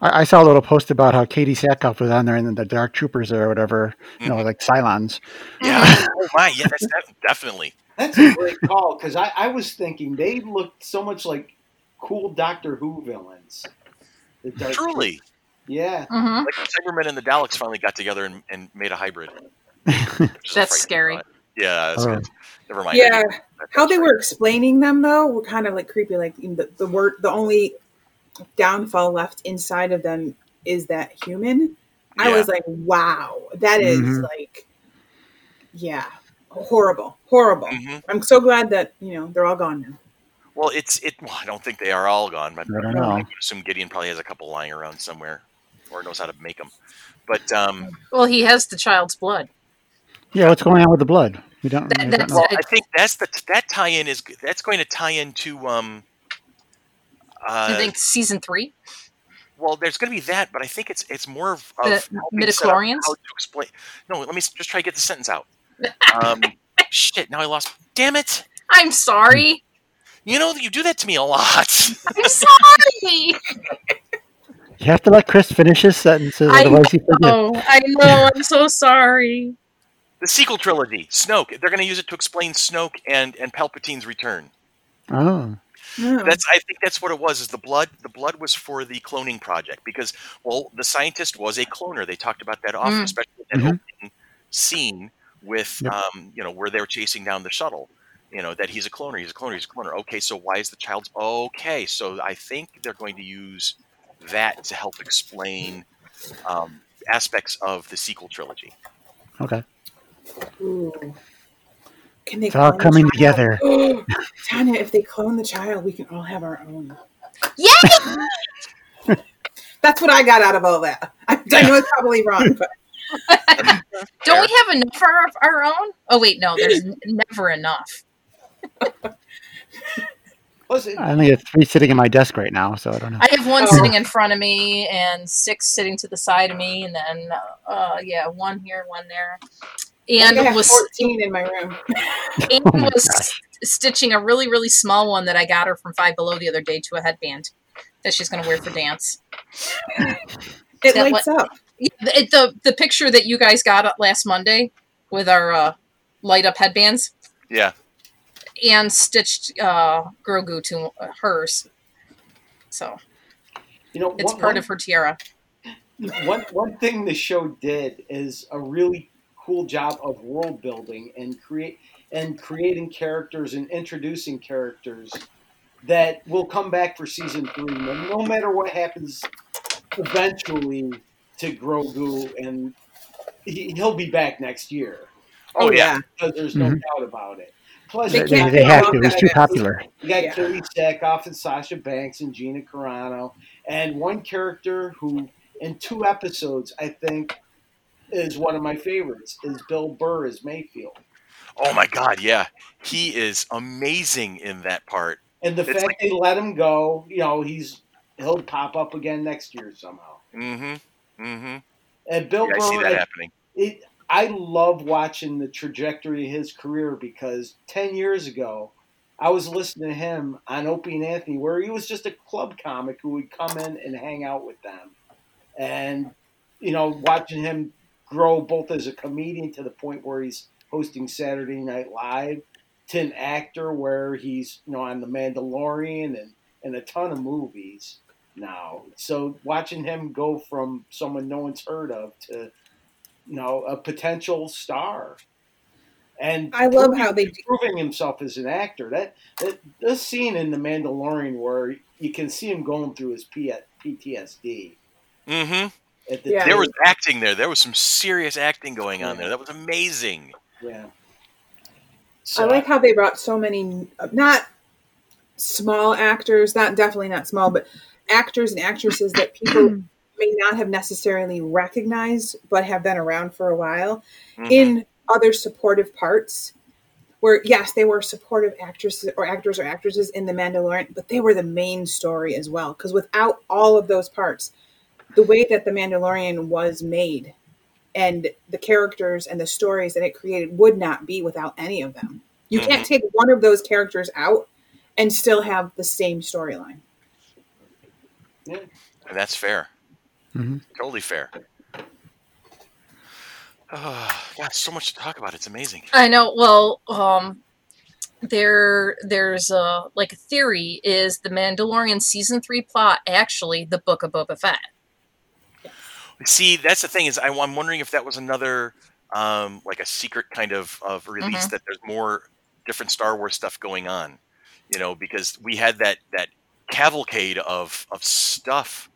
I, I saw a little post about how Katee Sackhoff was on there and then the Dark Troopers or whatever, you Mm-hmm. know, like Cylons. Yeah, oh my, yeah, that's def- definitely. That's a great call because I, I was thinking they looked so much like cool Doctor Who villains. The Dark- Truly, Yeah. hmm like the Cybermen and the Daleks finally got together and, and made a hybrid. which is a That's scary. thought. Yeah, that's Oh. good. Never mind. Yeah. That- How they were explaining them though were kind of like creepy. Like the, the word, the only downfall left inside of them is that human. I Yeah. was like, wow, that is Mhm. like, yeah, horrible, horrible. Mhm. I'm so glad that you know they're all gone now. Well, it's it. Well, I don't think they are all gone, but I don't I know. would assume Gideon probably has a couple lying around somewhere, or knows how to make them. But um, Well, he has the child's blood. Yeah, what's going on with the blood? We don't, That- we don't that's- know. well, I think that's the that tie-in is that's going to tie into um. Uh, I think season three. well, there's going to be that, but I think it's it's more of, The of helping set up midichlorians? How to explain? No, let me just try to get the sentence out. Um, shit! Now I lost. Damn it! I'm sorry. You know you do that to me a lot. I'm sorry. You have to let Chris finish his sentences, I otherwise he forgets. Oh, I know. I'm so sorry. The sequel trilogy, Snoke. They're going to use it to explain Snoke and and Palpatine's return. Oh, That's I think that's what it was. Is the blood? The blood was for the cloning project because well, the scientist was a cloner. They talked about that often, Mm. especially that Mhm. opening scene with Yep. um, you know where they're chasing down the shuttle. You know that he's a cloner. He's a cloner. He's a cloner. Okay, so why is the child's okay? So I think they're going to use that to help explain um, aspects of the sequel trilogy. okay. Ooh. Can they It's all coming together. Tanya, if they clone the child, we can all have our own. Yay! That's what I got out of all that. I, I know it's probably wrong, but Don't we have enough for our, our own? Oh wait, no. There's n- never enough. Listen, I only have three sitting in my desk right now, so I don't know. I have one Oh. sitting in front of me and six sitting to the side of me, and then uh, yeah, one here, one there. And I was 14 in my room. and Oh my was gosh. stitching a really really small one that I got her from Five Below the other day to a headband that she's going to wear for dance. It That lights up. Yeah, The, the the picture that you guys got last Monday with our uh, light up headbands Yeah. and stitched uh, Grogu to hers, so you know, it's one, part one, of her tiara. one one thing the show did is a really cool job of world building and create and creating characters and introducing characters that will come back for season three. No, no matter what happens eventually to Grogu, and he, he'll be back next year Oh, yeah. because there's no Mhm. doubt about it. Plus, They They, they, can't they have to. come It was off too popular. you got Yeah. Katee Sackhoff and Sasha Banks and Gina Carano, and one character who, in two episodes, I think is one of my favorites is Bill Burr as Mayfield. Oh my God, yeah. He is amazing in that part. And the It's fact like- they let him go, you know, he's he'll pop up again next year somehow. Mm-hmm. Mm-hmm. And Bill Yeah, I see Burr, that it- happening. it, I love watching the trajectory of his career because 10 years ago, I was listening to him on Opie and Anthony, where he was just a club comic who would come in and hang out with them. And, you know, watching him grow both as a comedian to the point where he's hosting Saturday Night Live to an actor where he's, you know, on The Mandalorian and, and a ton of movies now. So watching him go from someone no one's heard of to you know, a potential star. And I love proving- how they proving himself as an actor. That that this scene in The Mandalorian where you can see him going through his P- PTSD Mm-hmm. At the Yeah. There was acting there. There was some serious acting going on there. That was amazing. yeah. I like how they brought so many not small actors, not definitely not small, but actors and actresses that people may not have necessarily recognized but have been around for a while Mhm. in other supportive parts. Where yes, they were supportive actresses or actors or actresses in The Mandalorian, but they were the main story as well. Because without all of those parts, the way that The Mandalorian was made and the characters and the stories that it created would not be without any of them. You can't take one of those characters out and still have the same storyline. and that's fair. Mhm. Totally fair. Oh, God, so much to talk about. It's amazing. I know. Well, um, there there's a like a theory is the Mandalorian season three plot actually the Book of Boba Fett. See, that's the thing is, I, am wondering if that was another, um, like a secret kind of of release Mhm. that there's more different Star Wars stuff going on. You know, because we had that that cavalcade of of stuff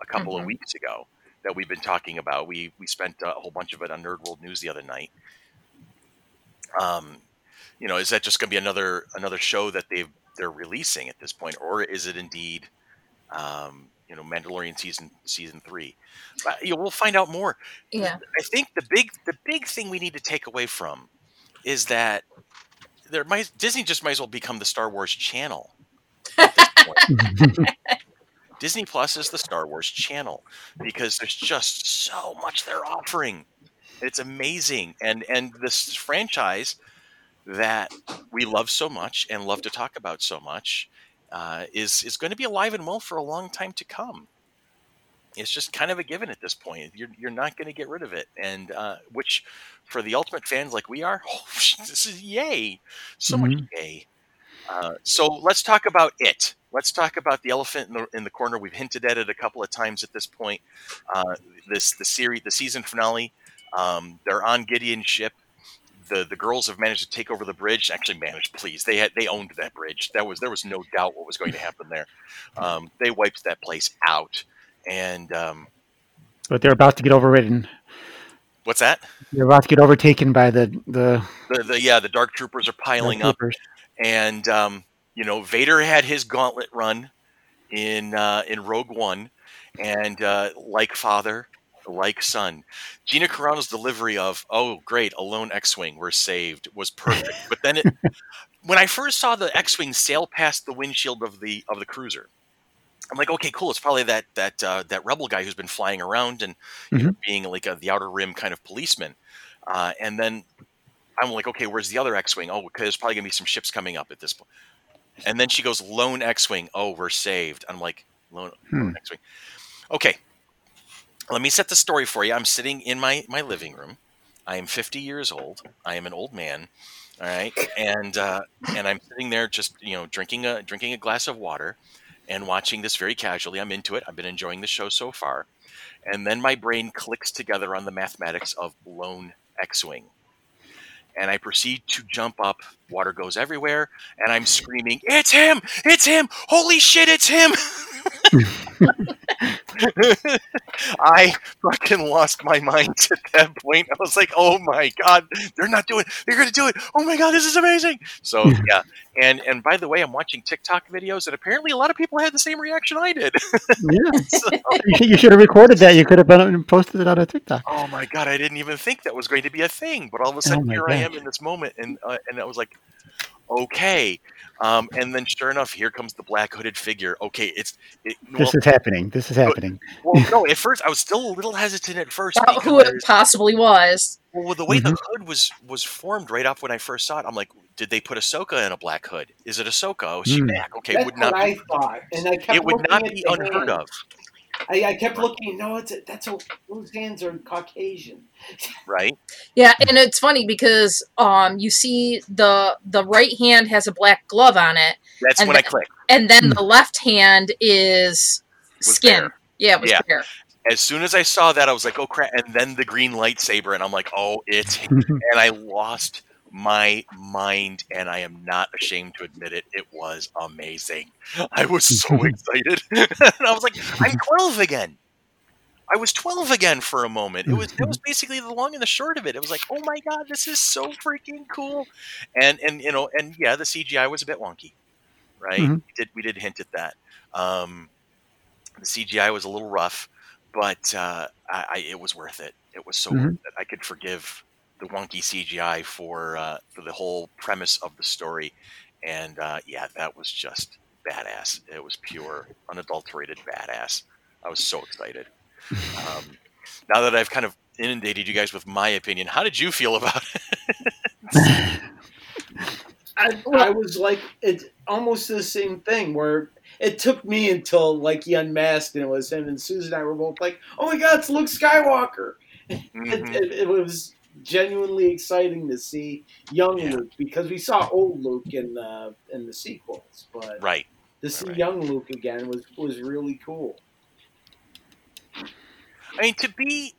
a couple of Mhm. weeks ago that we've been talking about. We we spent a whole bunch of it on Nerd World News the other night. Um, you know, is that just going to be another another show that they've they're releasing at this point, or is it indeed, um, you know, Mandalorian season season three? But, you know, we'll find out more. Yeah. I think the big the big thing we need to take away from is that there might Disney just might as well become the Star Wars channel. At this point. Disney Plus is the Star Wars channel because there's just so much they're offering. It's amazing, and and this franchise that we love so much and love to talk about so much uh, is is going to be alive and well for a long time to come. it's just kind of a given at this point. You're you're not going to get rid of it, and uh, which for the ultimate fans like we are, oh, this is yay, so much Mhm. yay. Uh, so let's talk about it. Let's talk about the elephant in the in the corner. We've hinted at it a couple of times at this point. Uh, this the series, the season finale. Um, they're on Gideon's ship. The the girls have managed to take over the bridge. Actually, managed. Please, they had they owned that bridge. That was there was no doubt what was going to happen there. Um, they wiped that place out. And um, But they're about to get overridden. what's that? They're about to get overtaken by the the The, the yeah, the dark troopers are piling up. and um, you know Vader had his gauntlet run in uh, in Rogue One, and uh, like father, like son, Gina Carano's delivery of "Oh, great, a lone X-wing, we're saved" was perfect. but then it, when I first saw the X-wing sail past the windshield of the of the cruiser. I'm like, okay, cool. It's probably that that uh, that rebel guy who's been flying around and you know, being like a, the outer rim kind of policeman. Uh, and then I'm like, okay, where's the other X-wing? Oh, okay, there's probably gonna be some ships coming up at this point. And then she goes, lone X-wing. Oh, we're saved. I'm like, lone, lone Hmm. X-wing. Okay, let me set the story for you. I'm sitting in my my living room. I am 50 years old. I am an old man. All right, and uh, and I'm sitting there just you know drinking a drinking a glass of water and watching this very casually. I'm into it. I've been enjoying the show so far. And then my brain clicks together on the mathematics of lone X-wing and I proceed to jump up. Water goes everywhere, and I'm screaming, "It's him! It's him! Holy shit, it's him!" I fucking lost my mind at that point. I was like, "Oh my god, they're not doing! They're gonna do it! Oh my god, this is amazing!" So yeah, and and by the way, I'm watching TikTok videos, and apparently a lot of people had the same reaction I did. Yeah. So- you, should, have recorded that. You could have been, posted it on a TikTok. oh my god, I didn't even think that was going to be a thing. But all of a sudden, my here I am in this moment, and uh, and I was like, okay. Um, and then, sure enough, here comes the black hooded figure. Okay, it's it, well, This is happening. This is happening. well, no. At first, I was still a little hesitant at first About who it possibly was. well, the way the hood was was formed right off when I first saw it, I'm like, did they put Ahsoka in a black hood? Is it Ahsoka? Oh, is she Hmm. back? Okay, That's would not what be, I thought, and I kept it would not be unheard hands. of, I, I kept looking. No, it's a, that's a, those hands are Caucasian. right? Yeah, and it's funny because um you see the the right hand has a black glove on it, That's And when I the- clicked. and then Hmm. the left hand is skin. bare. Yeah, it was Yeah. bare. As soon as I saw that, I was like, oh crap! And then the green lightsaber, and I'm like, oh, it's and I lost my mind, and I am not ashamed to admit it. It was amazing. I was so excited, and I was like, I'm 12 again. I was 12 again for a moment. It was it was basically the long and the short of it. It was like, oh my god, this is so freaking cool, and and you know, and yeah, the CGI was a bit wonky, right? Mhm. We did we did hint at that. Um, the CGI was a little rough, but uh, I, I, it was worth it. It was so Mhm. worth it. I could forgive the wonky CGI for uh, for the whole premise of the story, and uh, yeah, that was just badass. It was pure, unadulterated badass. I was so excited. Um, now that I've kind of inundated you guys with my opinion, how did you feel about it? I, I was like, it's almost the same thing where it took me until like he unmasked and it was him and Susan and I were both like, oh my god, it's Luke Skywalker. It, Mhm. it, it was genuinely exciting to see young Yeah. Luke because we saw old Luke in the in the sequels, but Right. to see Right. young Luke again was was really cool. I mean, to be,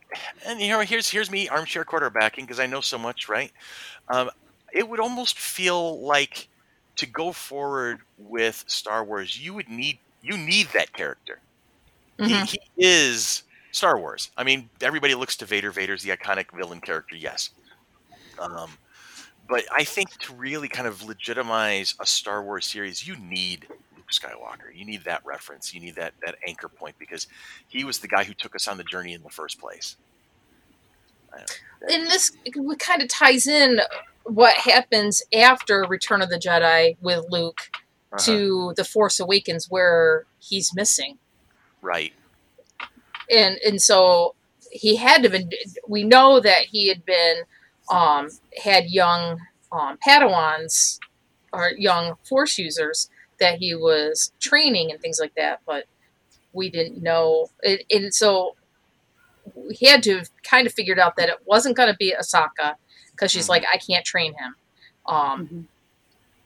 and you know, here's here's me armchair quarterbacking because I know so much, right? Um, it would almost feel like to go forward with Star Wars, you would need you need that character. Mhm. He, he is Star Wars. I mean, everybody looks to Vader. Vader's the iconic villain character, yes. Um, but I think to really kind of legitimize a Star Wars series, you need Luke Skywalker. You need that reference. You need that that anchor point because he was the guy who took us on the journey in the first place. And this kind of ties in what happens after Return of the Jedi with Luke uh-huh. to The Force Awakens, where he's missing. right. And and so he had to been we know that he had been um had young um padawans or young force users that he was training and things like that but we didn't know. It, and so he had to have kind of figured out that it wasn't going to be Ahsoka because she's Mhm. like, I can't train him. Um, Mhm.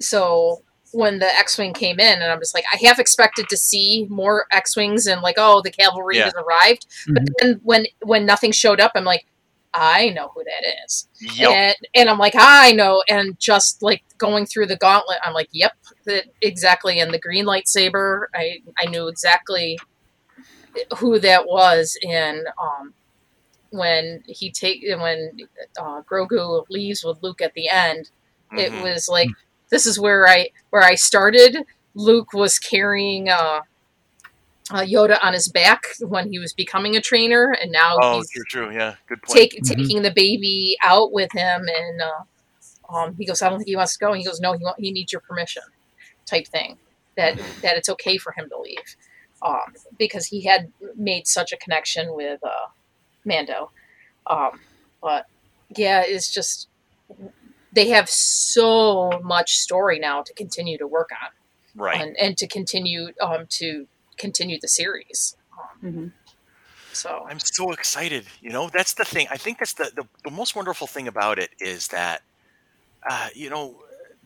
so when the X-wing came in, and I'm just like, I half expected to see more X-wings and like, oh, the cavalry Yeah. has arrived. But Mhm. then when when nothing showed up, I'm like, I know who that is, Yep. and and I'm like, I know, and just like going through the gauntlet, I'm like, yep, that exactly. And the green lightsaber, I I knew exactly who that was, and um, when he take when uh, Grogu leaves with Luke at the end, it Mhm. was like this is where I where I started. Luke was carrying uh, uh, Yoda on his back when he was becoming a trainer, and now Oh, he's true, true. Yeah, good point. take, Mhm. taking the baby out with him. And uh, um, he goes, "I don't think he wants to go." And he goes, "No, he he needs your permission," type thing. That that it's okay for him to leave, um, because he had made such a connection with uh, Mando. Um, but yeah, it's just they have so much story now to continue to work on right. and, and to continue um, to continue the series. Um, Mhm. so I'm so excited. You know, that's the thing. I think that's the, the, the most wonderful thing about it is that, uh, you know,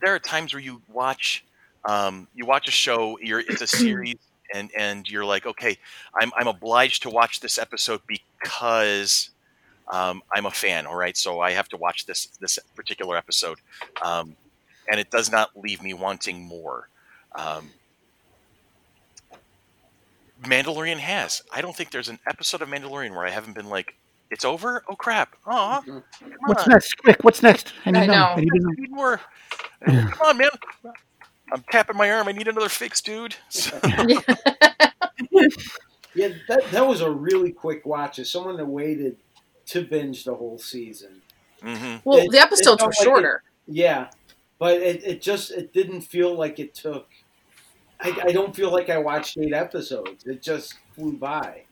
there are times where you watch, um, you watch a show, you're, it's a series and, and you're like, okay, I'm, I'm obliged to watch this episode because, um, I'm a fan. All right. So I have to watch this, this particular episode. Um, and it does not leave me wanting more. Um, Mandalorian has. I don't think there's an episode of Mandalorian where I haven't been like, "It's over? Oh crap! Aw, What's on. next? Quick, what's next? I need I know. know. I need. I need more. Come on, man! I'm tapping my arm. I need another fix, dude." So- Yeah, that that was a really quick watch. As someone that waited to binge the whole season. Mhm. well, It- the episodes were felt like it- shorter. Yeah, but it, it just it didn't feel like it took. I, I don't feel like I watched eight episodes. It just flew by.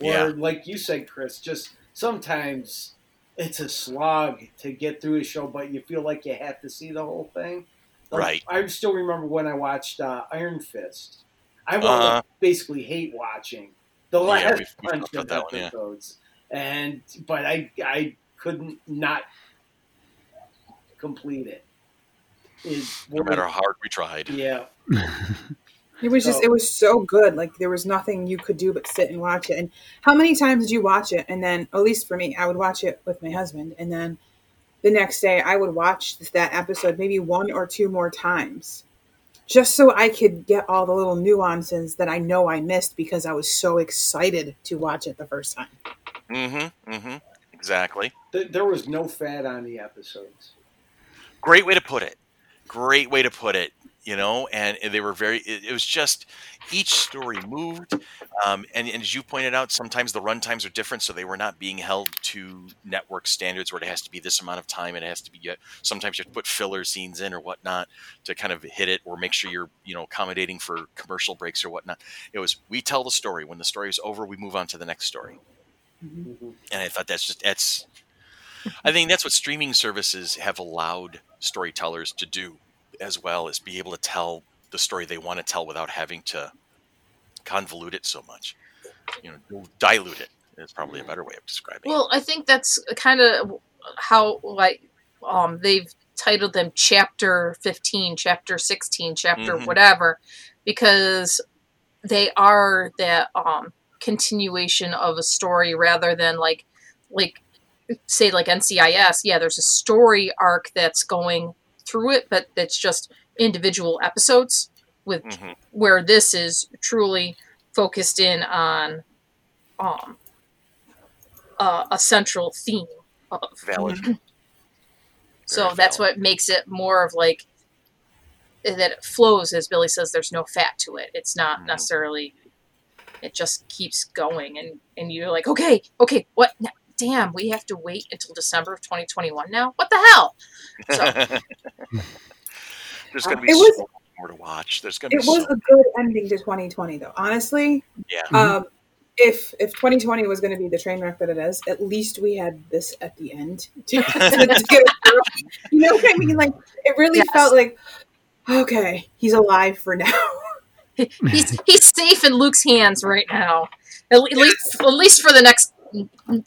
Or Yeah. like you said, Chris, just sometimes it's a slog to get through a show, but you feel like you have to see the whole thing. Like, Right. I still remember when I watched uh, Iron Fist. I Uh-huh. basically hate watching the Yeah, last we've- we've bunch of about that one, yeah. Episodes, and but I I couldn't not complete it. It- No matter how hard we tried. yeah, It was just, it was so good. Like there was nothing you could do but sit and watch it. And how many times did you watch it? And then, at least for me, I would watch it with my husband, and then the next day I would watch that episode maybe one or two more times, just so I could get all the little nuances that I know I missed because I was so excited to watch it the first time. Mm-hmm. Mm-hmm. Exactly. Th- there was no fat on the episodes. Great way to put it. Great way to put it. You know, and they were very. It, it was just each story moved, um, and, and as you pointed out, sometimes the run times are different, so they were not being held to network standards where it has to be this amount of time. and It has to be. uh, Sometimes you have to put filler scenes in or whatnot to kind of hit it, or make sure you're you know accommodating for commercial breaks or whatnot. It was we tell the story. When the story is over, we move on to the next story. and I thought that's just that's. I think that's what streaming services have allowed storytellers to do, as well as be able to tell the story they want to tell without having to convolute it so much. You know, dilute it is probably a better way of describing it. Well, I think that's kind of how like um, they've titled them Chapter Fifteen, Chapter Sixteen, Chapter Mhm. whatever, because they are that um, continuation of a story rather than like like say like NCIS. Yeah, there's a story arc that's going through it, but it's just individual episodes with it. Mhm. where this is truly focused in on um, uh, a central theme of. Valid. So Very that's valid. what makes it more of like that it flows, as Billy says. There's no fat to it. It's not Mhm. necessarily. It just keeps going, and and you're like, okay, okay, what? n- Damn, we have to wait until December of 2021 now. What the hell? There's going to be was- so much more to watch. There's going to It was so a good ending to 2020, though. Honestly, yeah. um, if if 2020 was going to be the train wreck that it is, at least we had this at the end to, to get through. You know what I mean? Like it really Yes. felt like, okay, he's alive for now. he's he's safe in Luke's hands right now, at, le- at least at least for the next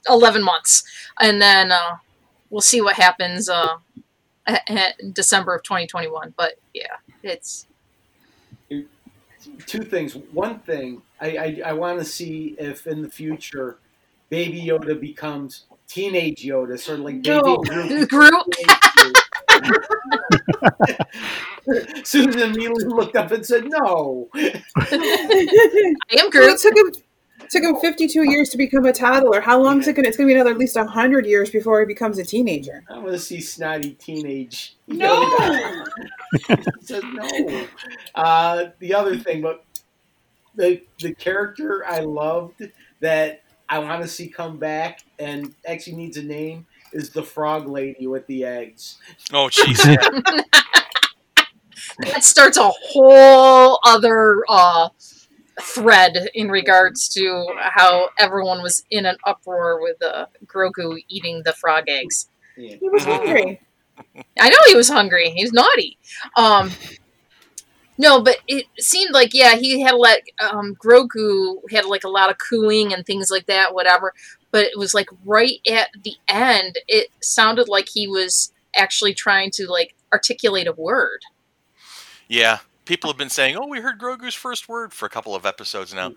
eleven months, and then uh, we'll see what happens uh, a- a- in December of 2021. But yeah, it's Two things. One thing, I I, I want to see if in the future, Baby Yoda becomes teenage Yoda, sort of like No. Baby Groot. Groot. Susan immediately looked up and said, "No." I am Well, Groot. it took him took him 52 years to become a toddler. How long is it going? to It's going to be another at least 100 years before he becomes a teenager. I want to see snotty teenage. No. Yoda. He said no. Uh, the other thing, but the the character I loved that I want to see come back and actually needs a name is the frog lady with the eggs. Oh, jeez. that starts a whole other uh, thread in regards to how everyone was in an uproar with uh, Grogu eating the frog eggs. Yeah. He was hungry. I know he was hungry. He was naughty. Um, no, but it seemed like yeah, he had like um, Grogu had like a lot of cooing and things like that, whatever. But it was like right at the end, it sounded like he was actually trying to like articulate a word. Yeah, people have been saying, "Oh, we heard Grogu's first word" for a couple of episodes now, mm.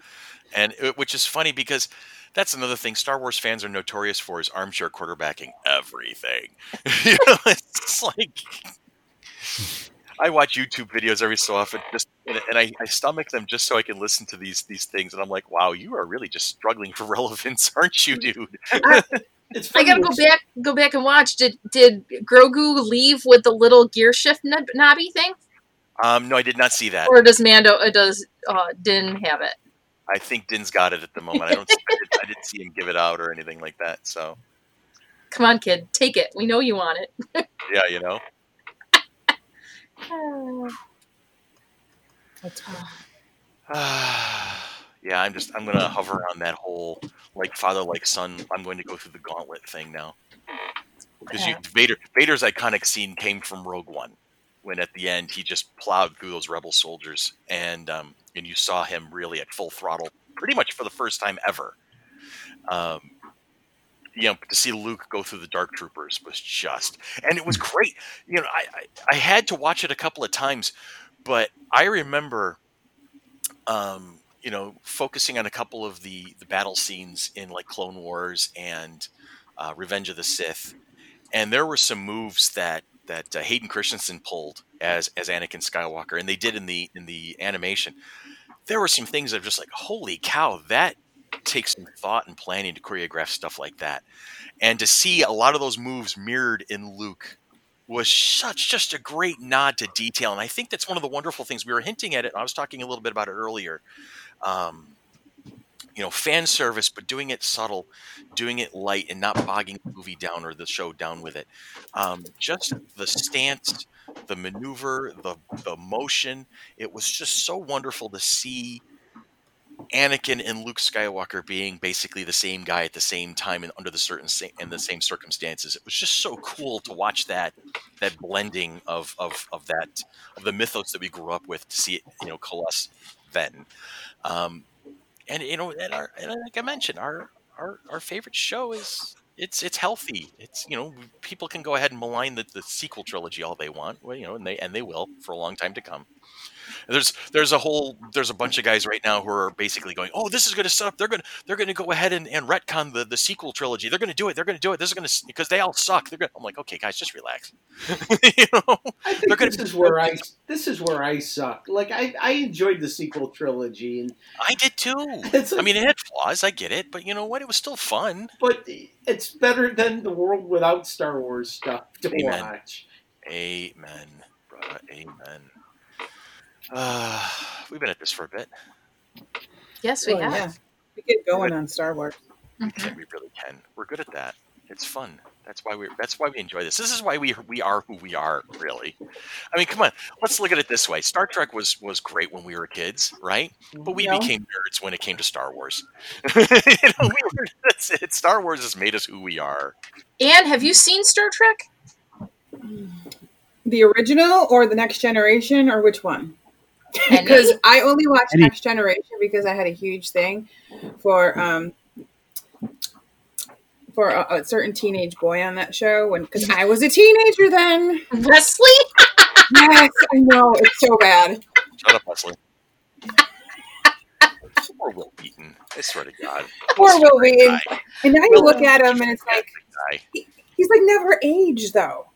and it, which is funny because that's another thing Star Wars fans are notorious for is armchair quarterbacking everything. you know, it's like I watch YouTube videos every so often, just and, and I, I stomach them just so I can listen to these these things, and I'm like, "Wow, you are really just struggling for relevance, aren't you, dude?" It's I gotta go back, go back and watch. Did did Grogu leave with the little gear shift knob- knobby thing, um, no, I did not see that. or does Mando? Uh, does uh, Din have it? I think Din's got it at the moment. I don't. I, did, I didn't see him give it out or anything like that. So Come on, kid, take it. We know you want it. yeah, you know. yeah, I'm just I'm gonna hover on that whole like father like son. I'm going to go through the gauntlet thing now because you, Vader Vader's iconic scene came from Rogue One when at the end he just plowed through those rebel soldiers and um, and you saw him really at full throttle pretty much for the first time ever. Um, you know, to see Luke go through the Dark Troopers was just, and it was great. You know, I, I, I had to watch it a couple of times, but I remember, um, you know, focusing on a couple of the the battle scenes in like Clone Wars and uh, Revenge of the Sith, and there were some moves that that uh, Hayden Christensen pulled as as Anakin Skywalker, and they did in the in the animation. There were some things that just like, holy cow, that takes some thought and planning to choreograph stuff like that, and to see a lot of those moves mirrored in Luke was such just a great nod to detail, and I think that's one of the wonderful things we were hinting at it. I was talking a little bit about it earlier. Um, you know, fan service, but doing it subtle, doing it light, and not bogging the movie down or the show down with it. Um, just the stance, the maneuver, the the motion. It was just so wonderful to see Anakin and Luke Skywalker being basically the same guy at the same time and under the certain sa- and the same circumstances. It was just so cool to watch that that blending of of of that of the mythos that we grew up with to see it you know coalesce then. Um, and you know, and, our, and like I mentioned, our our our favorite show is it's it's healthy. It's you know people can go ahead and malign the, the sequel trilogy all they want, well, you know, and they and they will for a long time to come. There's there's a whole there's a bunch of guys right now who are basically going, oh, this is going to set up. They're going to they're going to go ahead and, and retcon the, the sequel trilogy. They're going to do it. They're going to do it. This is going to because they all suck. They're going. I'm like, okay, guys, just relax. you know, I think gonna this is where I this is where I suck. Like I, I enjoyed the sequel trilogy, and I did too. it's I mean, it had flaws. I get it, but you know what? It was still fun. but it's better than the world without Star Wars stuff to Amen. watch. Amen, brother. Amen. Uh, we've been at this for a bit. Yes, we Well, have. yeah. We get going on Star Wars. Mhm. We really can. We're good at that. It's fun. That's why we. That's why we enjoy this. This is why we we are who we are. Really. I mean, come on. Let's look at it this way. Star Trek was was great when we were kids, right? But we Yeah. became nerds when it came to Star Wars. you know, we were, that's it. Star Wars has made us who we are. Anne, have you seen Star Trek? The original or the next generation or which one? And because? I only watched Any- Next Generation because I had a huge thing for um for a, a certain teenage boy on that show when because I was a teenager then. Wesley? Yes, I know it's so bad. Shut up, Wesley. Poor Wil Wheaton. I swear to God. Poor Wil great Wheaton. And now you look at him and it's like Guy. he's like never aged though.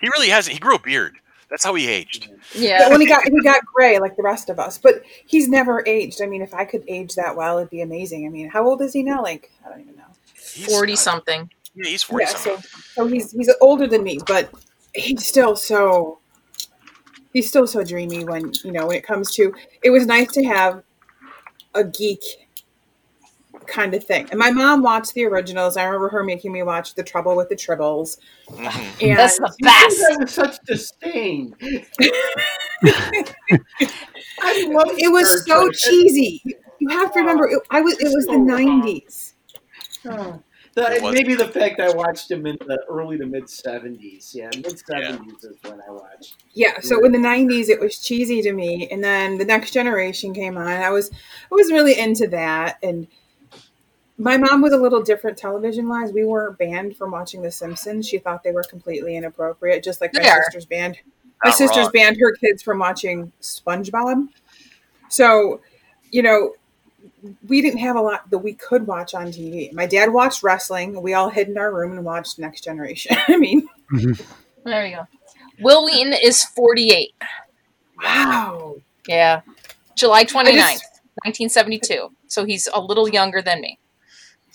He really hasn't. He grew a beard. That's how he aged. But Yeah. when he got he got gray like the rest of us, but he's never aged. I mean, if I could age that well, it'd be amazing. I mean, how old is he now? Like I don't even know. He's 40 not- something. Yeah, he's 40 Yeah, something. so so he's he's older than me, but he's still so he's still so dreamy when you know when it comes to it was nice to have a geek kind of thing. And my mom watched the originals. I remember her making me watch The Trouble with the Tribbles. Mhm. And That's the best. that was such disdain. I love it was so Trek. cheesy. You have to remember it, I was it was the So wrong. 90s. Oh. The- maybe the fact I watched him in the early to mid seventies. Yeah, mid seventies is when I watched. Yeah, so in the '90s, it was cheesy to me, and then the Next Generation came on. I was, I was really into that, and my mom was a little different television-wise. We weren't banned from watching The Simpsons. She thought they were completely inappropriate, just like my are. sister's banned. My Not sister's wrong. banned her kids from watching SpongeBob. So, you know, we didn't have a lot that we could watch on TV. My dad watched wrestling. We all hid in our room and watched Next Generation. I mean, mm-hmm. There you go. Wil Wheaton is 48. wow. Yeah. July 29th, I just- 1972. So he's a little younger than me.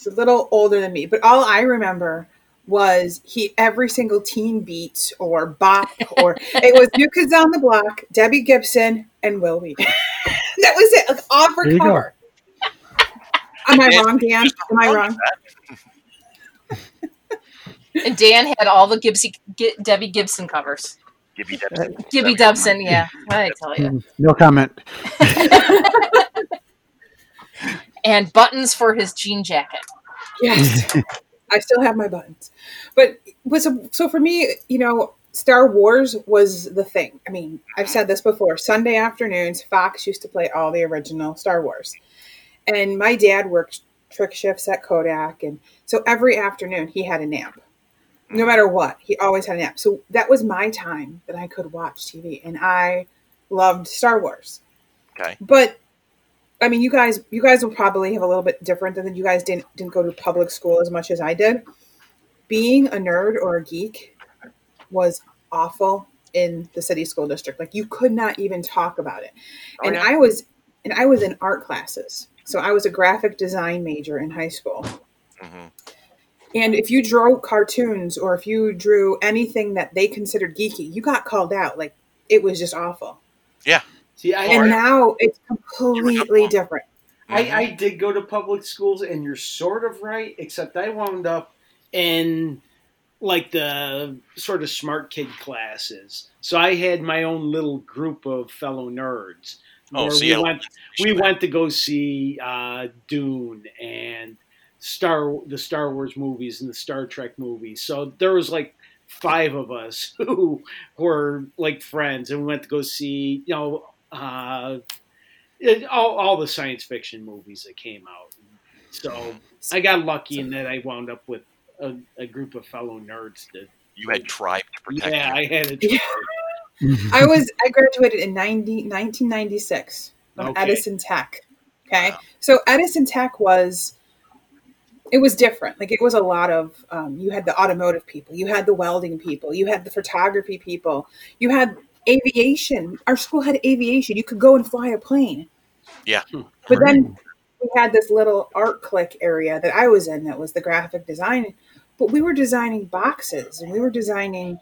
He's a little older than me, but all I remember was he every single teen beat or bop or it was New Kids on the Block, Debbie Gibson, and Wil Wheaton. that was it, like all for There you go. cover. Am I wrong, Dan? Am I wrong? And Dan had all the Gibsy, G- Debbie Gibson covers. Gibby Debson. Gibby Dubson, yeah. I tell you. Mm, No comment. And buttons for his jean jacket. Yes, I still have my buttons. But was a, so for me, you know, Star Wars was the thing. I mean, I've said this before. Sunday afternoons, Fox used to play all the original Star Wars, and my dad worked trick shifts at Kodak, and so every afternoon he had a nap. No matter what, he always had a nap. So that was my time that I could watch TV, and I loved Star Wars. Okay. But I mean, you guys, you guys will probably have a little bit different than you guys didn't didn't go to public school as much as I did. Being a nerd or a geek was awful in the city school district. Like you could not even talk about it. Oh, and yeah. I was, and I was in art classes. So I was a graphic design major in high school. Mhm. And if you drew cartoons or if you drew anything that they considered geeky, you got called out. Like it was just awful. See, I, And now it's completely different. I, Mhm. I did go to public schools, and you're sort of right, except I wound up in like the sort of smart kid classes. So I had my own little group of fellow nerds. Oh, where so we you had a went, we went to go see uh, Dune and Star the Star Wars movies and the Star Trek movies. So there was like five of us who were like friends, and we went to go see you know uh, it, all all the science fiction movies that came out. So I got lucky in that I wound up with a, a group of fellow nerds that You had tribe to protect yeah you. I had a Yeah. I was I graduated in 90, 1996 from Okay. Edison Tech. Okay, Wow. so Edison Tech was it was different. Like it was a lot of um, you had the automotive people, you had the welding people, you had the photography people, you had aviation. Our school had aviation. You could go and fly a plane. Yeah. But then we had this little art click area that I was in that was the graphic design. But we were designing boxes and we were designing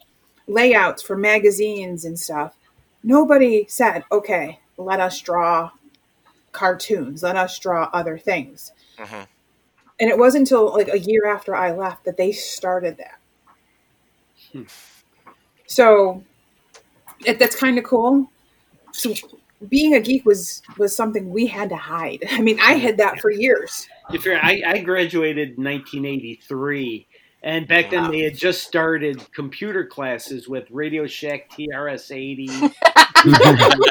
layouts for magazines and stuff. Nobody said, okay, let us draw cartoons, let us draw other things. Mhm. And it wasn't until like a year after I left that they started that. Hmm. So it, that's kind of cool. So being a geek was was something we had to hide. I mean, I had that for years. If you're, I, I graduated in 1983, and back then Wow. they had just started computer classes with Radio Shack TRS-80.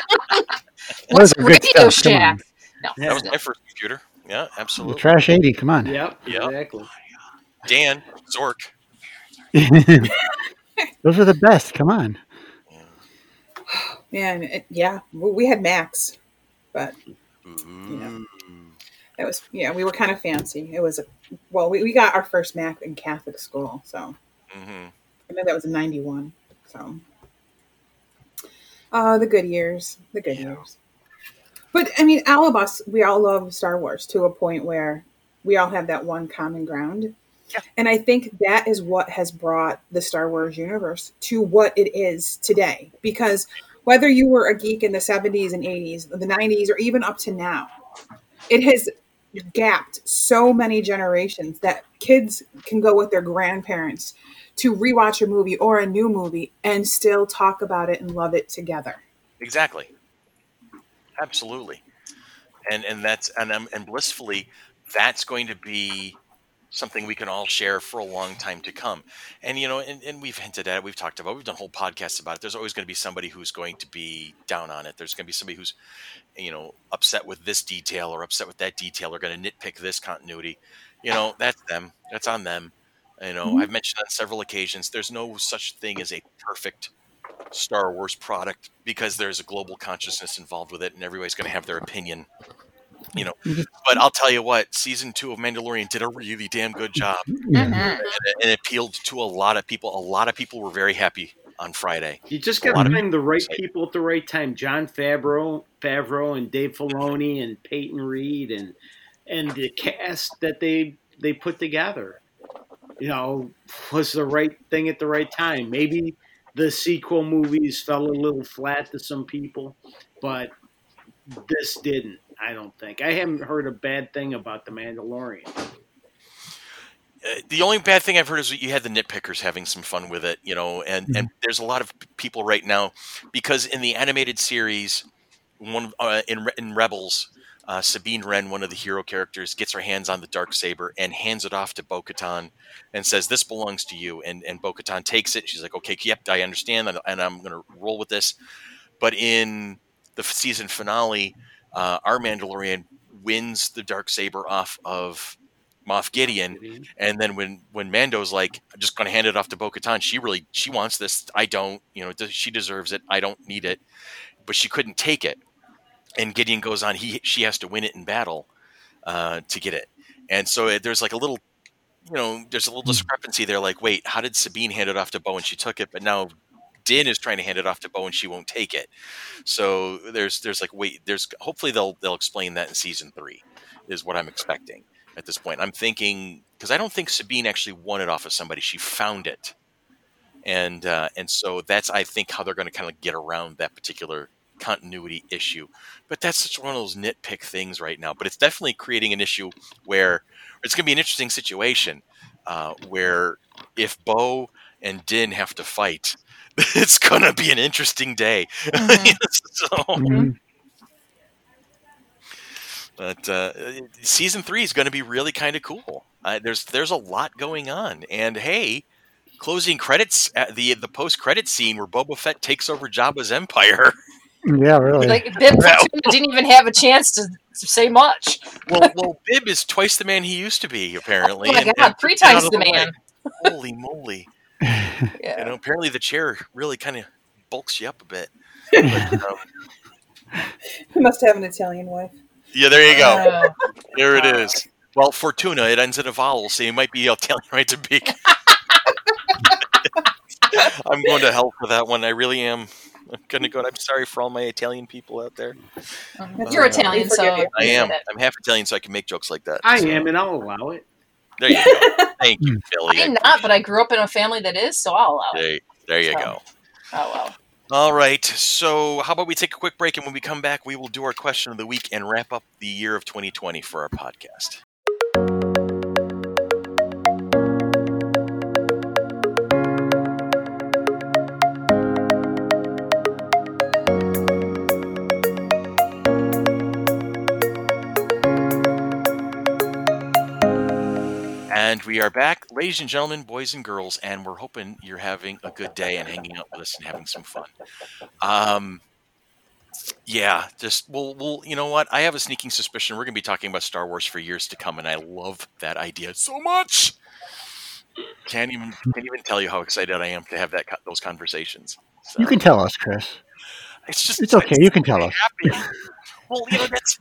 Those are good Radio stuff. Shack. No, That was no. my first computer. Yeah, The absolutely. Trash 80, come on. Yep, Yep. exactly. Dan Zork. Those are the best. Come on. Man, it, yeah, we we had Macs, but Ooh. it was yeah, we were kind of fancy. It was a well, we, we got our first Mac in Catholic school, so hmm I know that was in '91. So, uh, the good years, the good years. But I mean, all of us, we all love Star Wars to a point where we all have that one common ground. Yeah. And I think that is what has brought the Star Wars universe to what it is today. Because whether you were a geek in the 70s and 80s, the 90s, or even up to now, it has gapped so many generations that kids can go with their grandparents to rewatch a movie or a new movie and still talk about it and love it together. Exactly. Absolutely. And and that's and um, and blissfully, that's going to be something we can all share for a long time to come. And you know, and, and we've hinted at it, we've talked about, it, we've done whole podcasts about it. There's always going to be somebody who's going to be down on it. There's going to be somebody who's, you know, upset with this detail or upset with that detail or going to nitpick this continuity. You know, that's them. That's on them. You know, Mhm. I've mentioned on several occasions, there's no such thing as a perfect Star Wars product because there's a global consciousness involved with it, and everybody's going to have their opinion. You know, but I'll tell you what, season two of Mandalorian did a really damn good job, Yeah. Mhm. and it, and it appealed to a lot of people. A lot of people were very happy on Friday. You just got to find the right people people at the right time. Jon Favreau, Favreau, and Dave Filoni, and Peyton Reed, and and the cast that they they put together. You know, was the right thing at the right time. Maybe the sequel movies fell a little flat to some people, but this didn't. I don't think. I haven't heard a bad thing about the Mandalorian. Uh, the only bad thing I've heard is that you had the nitpickers having some fun with it, you know, and and there's a lot of people right now because in the animated series, one uh, in in Rebels, uh, Sabine Wren, one of the hero characters, gets her hands on the dark saber and hands it off to Bo-Katan and says, "This belongs to you." And and Bo-Katan takes it. She's like, "Okay, yep, I understand, and, and I'm going to roll with this." But in the season finale, uh, our Mandalorian wins the dark saber off of Moff Gideon, and then when when Mando's like, I'm just going to hand it off to Bo-Katan, she really she wants this. I don't, you know, she deserves it. I don't need it, but she couldn't take it. And Gideon goes on. He she has to win it in battle uh, to get it, and so it, there's like a little, you know, there's a little discrepancy there. Like, wait, how did Sabine hand it off to Bo and she took it, but now Din is trying to hand it off to Bo and she won't take it. So there's there's like wait, there's hopefully they'll they'll explain that in season three, is what I'm expecting at this point. I'm thinking because I don't think Sabine actually won it off of somebody. She found it, and uh, and so that's I think how they're going to kind of get around that particular continuity issue. But that's such one of those nitpick things right now. But it's definitely creating an issue where it's going to be an interesting situation uh, where if Bo and Din have to fight, it's going to be an interesting day. Mhm. so, Mhm. but uh, season three is going to be really kind of cool. Uh, there's there's a lot going on, and hey, closing credits at the the post credit scene where Boba Fett takes over Jabba's empire. Yeah, really. Like Bib didn't even have a chance to, to say much. well, well, Bib is twice the man he used to be, apparently. Oh my God, and three times of the way. man. Holy moly! You know, apparently the chair really kind of bulks you up a bit. But, um, He must have an Italian wife. yeah, there you go. Uh, There it is. Well, Fortuna, it ends in a vowel, so you might be Italian right to be. I'm going to hell for that one. I really am. I'm gonna go. I'm sorry for all my Italian people out there. You're Uh, Italian, so. I am. I'm half Italian, so I can make jokes like that. I So, am, and I'll allow it. There you go. Thank you, hmm. Billy. I I'm not, but I grew up in a family that is, so I'll allow it. There, there you So. go. Oh well. All right. So, how about we take a quick break, and when we come back, we will do our question of the week and wrap up the year of 2020 for our podcast. And we are back, ladies and gentlemen, boys and girls, and we're hoping you're having a good day and hanging out with us and having some fun. Um, Yeah, just well, well, you know what? I have a sneaking suspicion we're going to be talking about Star Wars for years to come, and I love that idea so much. Can't even can't even tell you how excited I am to have that those conversations. So, You can tell us, Chris. it's just It's okay. You can tell us. happy. Well, you know that's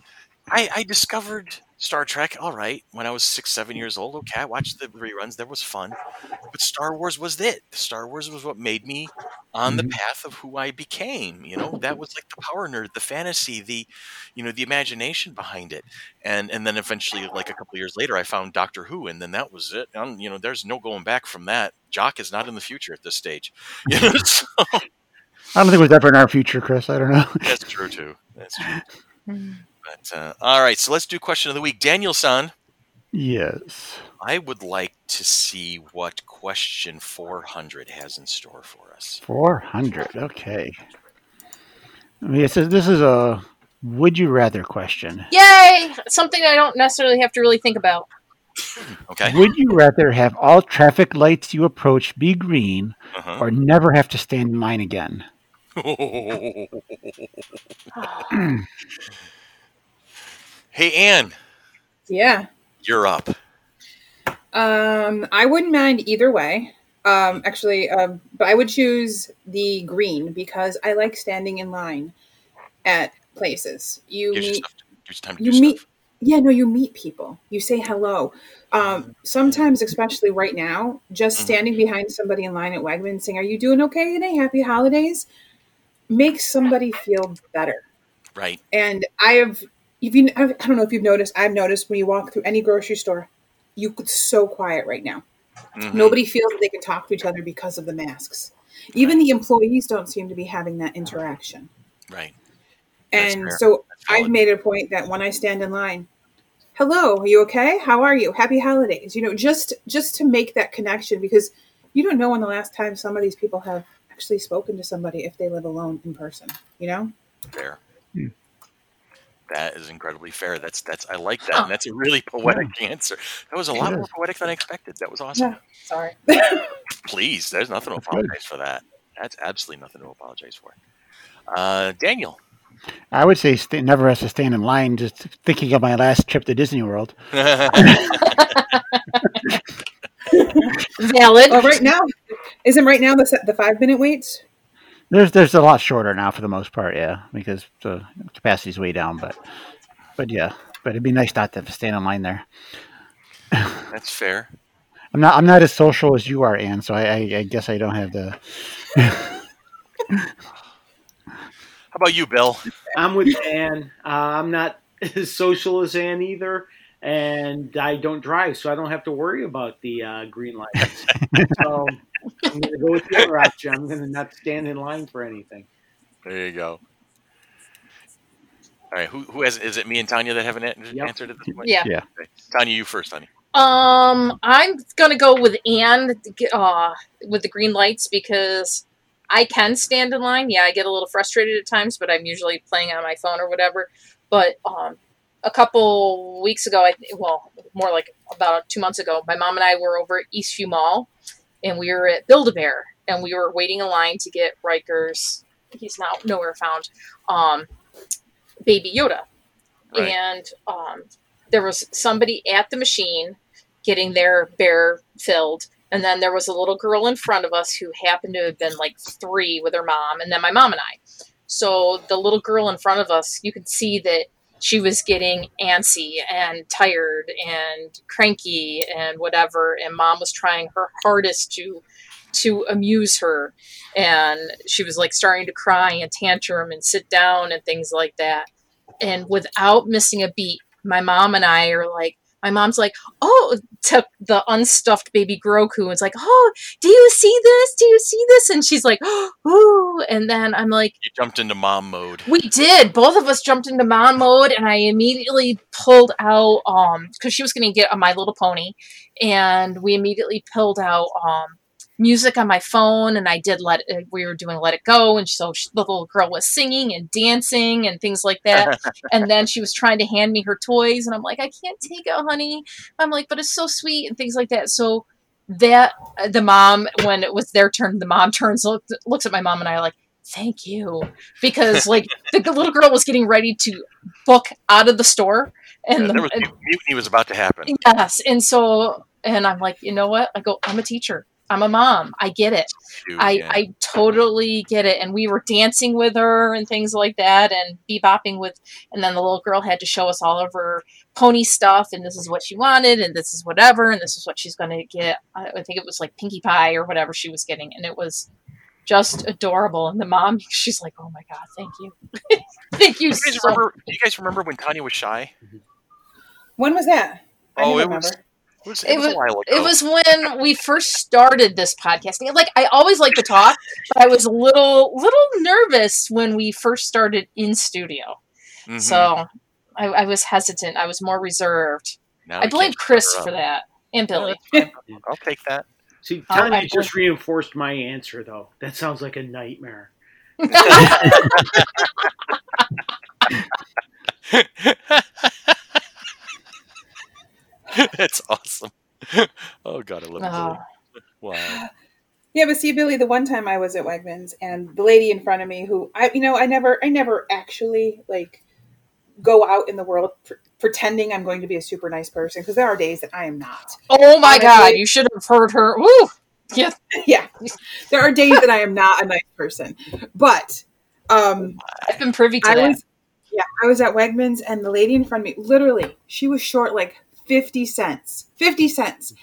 I, I discovered Star Trek. All right, when I was six, seven years old. Okay, I watched the reruns. That was fun. But Star Wars was it. Star Wars was what made me on the Mhm. path of who I became. You know, that was like the power nerd, the fantasy, the you know, the imagination behind it. And and then eventually, like a couple years later, I found Doctor Who, and then that was it. And you know, there's no going back from that. Jock is not in the future at this stage. You know, so I don't think it was ever in our future, Chris. I don't know. that's true too. That's true. But uh, all right, so let's do question of the week. Daniel San, yes. I would like to see what question 400 has in store for us. 400. Okay. I mean, it says this is a would you rather question. Yay! Something I don't necessarily have to really think about. Okay. Would you rather have all traffic lights you approach be green Uh-huh. or never have to stand in line again? hey, Anne, Yeah. you're up. Um, I wouldn't mind either way. Um, actually, um, but I would choose the green because I like standing in line at places. You Gives meet, you time to you do meet, stuff. yeah, no, you meet people. You say hello. Um, sometimes, especially right now, just Mhm. standing behind somebody in line at Wegmans saying, "Are you doing okay today? Happy holidays," makes somebody feel better. Right. And I have, if you, I don't know if you've noticed, I've noticed when you walk through any grocery store, you it's so quiet right now. Mhm. Nobody feels they can talk to each other because of the masks. Even the employees don't seem to be having that interaction. Right. That's And fair. so I've made a point that when I stand in line, hello, are you okay? How are you? Happy holidays. You know, just just to make that connection because you don't know when the last time some of these people have actually spoken to somebody if they live alone in person, you know? Fair. That is incredibly fair. That's that's I like that. Huh. And that's a really poetic answer. That was a lot more poetic than I expected. That was awesome. Yeah. Sorry. Please, there's nothing to That's good. apologize for that. That's absolutely nothing to apologize for. Uh, Daniel. I would say st- never has to stand in line. Just thinking of my last trip to Disney World. Valid. well, right now, isn't right now the the five minute waits? There's there's a lot shorter now for the most part, yeah, because the capacity's way down. But but yeah, but it'd be nice not to have stand in line there. That's fair. I'm not I'm not as social as you are, Anne. So I, I, I guess I don't have the. How about you, Bill? I'm with Ann. Uh, I'm not as social as Ann either, and I don't drive, so I don't have to worry about the uh, green lights. so I'm going to go with the other option. I'm going to not stand in line for anything. There you go. All right, who, who has? Is it me and Tanya that haven't an- Yep. answered at this point? Yeah. Yeah. Okay. Tanya, you first, honey. Um, I'm gonna go with Anne uh, with the green lights because I can stand in line. Yeah, I get a little frustrated at times, but I'm usually playing on my phone or whatever. But um, a couple weeks ago, I well, more like about two months ago, my mom and I were over at Eastview Mall, and we were at Build a Bear, and we were waiting in line to get Riker's. He's now nowhere found. Um, Baby Yoda, Right. and um, there was somebody at the machine getting their bear filled and then there was a little girl in front of us who happened to have been like three with her mom and then my mom and i so the little girl in front of us you could see that she was getting antsy and tired and cranky and whatever and mom was trying her hardest to to amuse her. And she was like starting to cry and tantrum and sit down and things like that. And without missing a beat my mom and I are like, my mom's like, oh, to the unstuffed baby Grogu and it's like, oh, do you see this? Do you see this? And she's like, ooh. And then I'm like, You jumped into mom mode. we did. Both of us jumped into mom mode, and I immediately pulled out um because she was going to get a My Little Pony, and we immediately pulled out um music on my phone, and I did let it, we were doing Let It Go, and so she, the little girl was singing and dancing and things like that, and then she was trying to hand me her toys, and I'm like, I can't take it, honey. I'm like, but it's so sweet and things like that. So that uh, the mom when it was their turn, the mom turns look, looks at my mom and I like thank you because like the little girl was getting ready to book out of the store and, Yeah, the, was mutiny was about to happen. yes and so and i'm like you know what i go i'm a teacher i'm a mom i get it Dude, I, yeah. I totally get it. And we were dancing with her and things like that and bebopping with and then the little girl had to show us all of her pony stuff and this is what she wanted and this is whatever and this is what she's gonna get. I I think it was like Pinkie Pie or whatever she was getting, and it was just adorable. And the mom, she's like, "Oh my god, thank you, thank you Do you, guys so remember, do you guys remember when Tanya was shy? When was that? I Oh, don't it remember. was- It was, it It was a was- while ago. It was when we first started this podcasting. Like I always like to talk, but I was a little little nervous when we first started in studio. Mhm. So I, I was hesitant. I was more reserved. Now I blame Chris for that and Billy. I'll take that. See, Tanya I- just reinforced my answer, though. That sounds like a nightmare. That's awesome. Oh god, I love it. Oh, Wow. Yeah, but see, Billy, the one time I was at Wegmans and the lady in front of me, who I, you know, I never, I never actually like go out in the world pr- pretending I'm going to be a super nice person because there are days that I am not. oh my Honestly- God! You should have heard her. Woo! Yeah. yeah, there are days that I am not a nice person, but um, I've been privy to I that. was, yeah, I was at Wegmans and the lady in front of me, literally, she was short like 50 cents, 50 cents.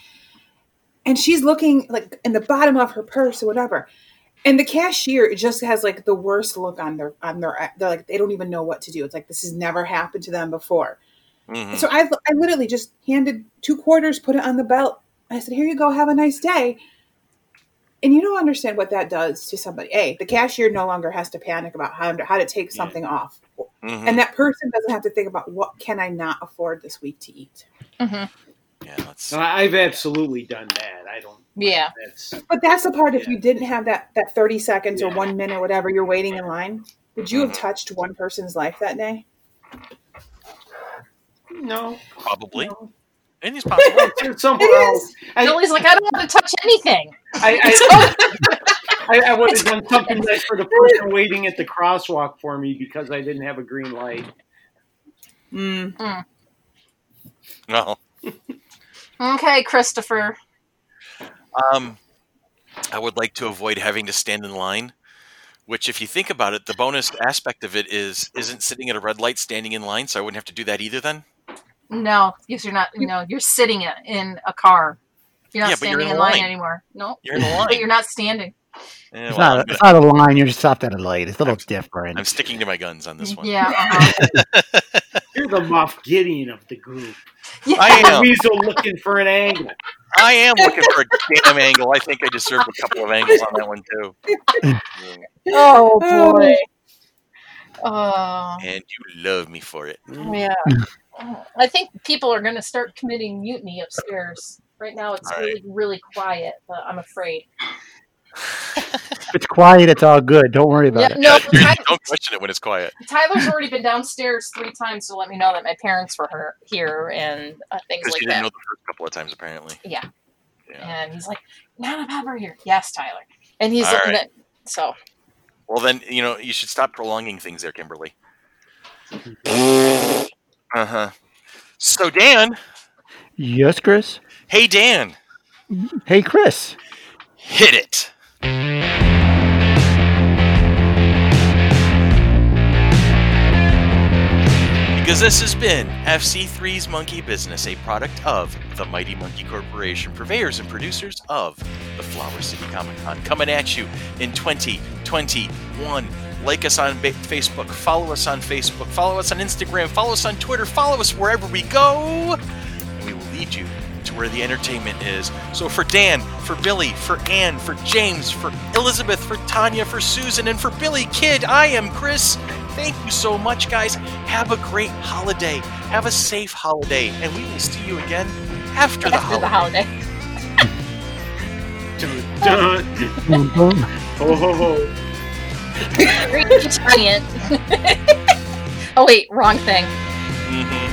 And she's looking like in the bottom of her purse or whatever. And the cashier just has like the worst look on their, on their, they're like, they don't even know what to do. It's like, this has never happened to them before. Mhm. So I, I literally just handed two quarters, put it on the belt. I said, here you go. Have a nice day. And you don't understand what that does to somebody. A, the cashier no longer has to panic about how, how to take Yeah. something off Mhm. and that person doesn't have to think about what can I not afford this week to eat. Mhm. yeah, that's I- I've absolutely done that. I don't. Yeah. That's But that's the part. If Yeah. you didn't have that that thirty seconds or one minute, whatever you're waiting in line, would you have Mhm. touched one person's life that day? no. probably. no. Anything's possible. It's somewhere It else. is. I, Billy's like, I don't want to touch anything. I, I, I, I would have done something nice for the person waiting at the crosswalk for me because I didn't have a green light. Mm. Mm. no. Okay, Christopher. Um, I would like to avoid having to stand in line. Which, if you think about it, the bonus aspect of it is isn't sitting at a red light, standing in line, so I wouldn't have to do that either. Then, No, because you're not. No, you're sitting in- in a car. You're not Yeah, but you're standing in in line line. anymore. No, you're in the but you're not standing. Eh, It's well, not, I'm, it's not a line. You're just stopped at a light. It's a little I'm- different. I'm sticking to my guns on this one. Yeah. uh-huh. You're the Moff Gideon of the group. I am. weasel looking for an angle. I am looking for a damn angle. I think I deserve a couple of angles on that one too. Oh boy. Oh And you love me for it. yeah. I think people are going to start committing mutiny upstairs. Right now, it's All really, really quiet, but I'm afraid. If it's quiet, it's all good. Don't worry about Yeah, it. no, Yeah, Ty- don't question it when it's quiet. Tyler's already been downstairs three times to let me know that my parents were her- here and uh, things Because like you didn't that. know the first couple of times, apparently. Yeah. Yeah. And he's like, Nana Pepper here. Yes, Tyler. And he's All looking right. at so Well, then you know you should stop prolonging things there, Kimberly. uh huh. So Dan, Yes, Chris. hey Dan, Hey, Chris. hit it. Because this has been FC3's Monkey Business, a product of the Mighty Monkey Corporation, purveyors and producers of the Flower City Comic Con, coming at you in 2021. Like us on Facebook, follow us on Facebook, follow us on Instagram, follow us on Twitter, follow us wherever we go, and we will lead you to where the entertainment is. So for Dan, for Billy, for Anne, for James, for Elizabeth, for Tanya, for Susan, and for Billy Kid, I am Chris. Thank you so much, guys. Have a great holiday. Have a safe holiday, and we will see you again after the after the holiday. holiday. Dun, dun. Boom, boom. Ho, ho, ho. Great oh wait, wrong thing. Mm-hmm.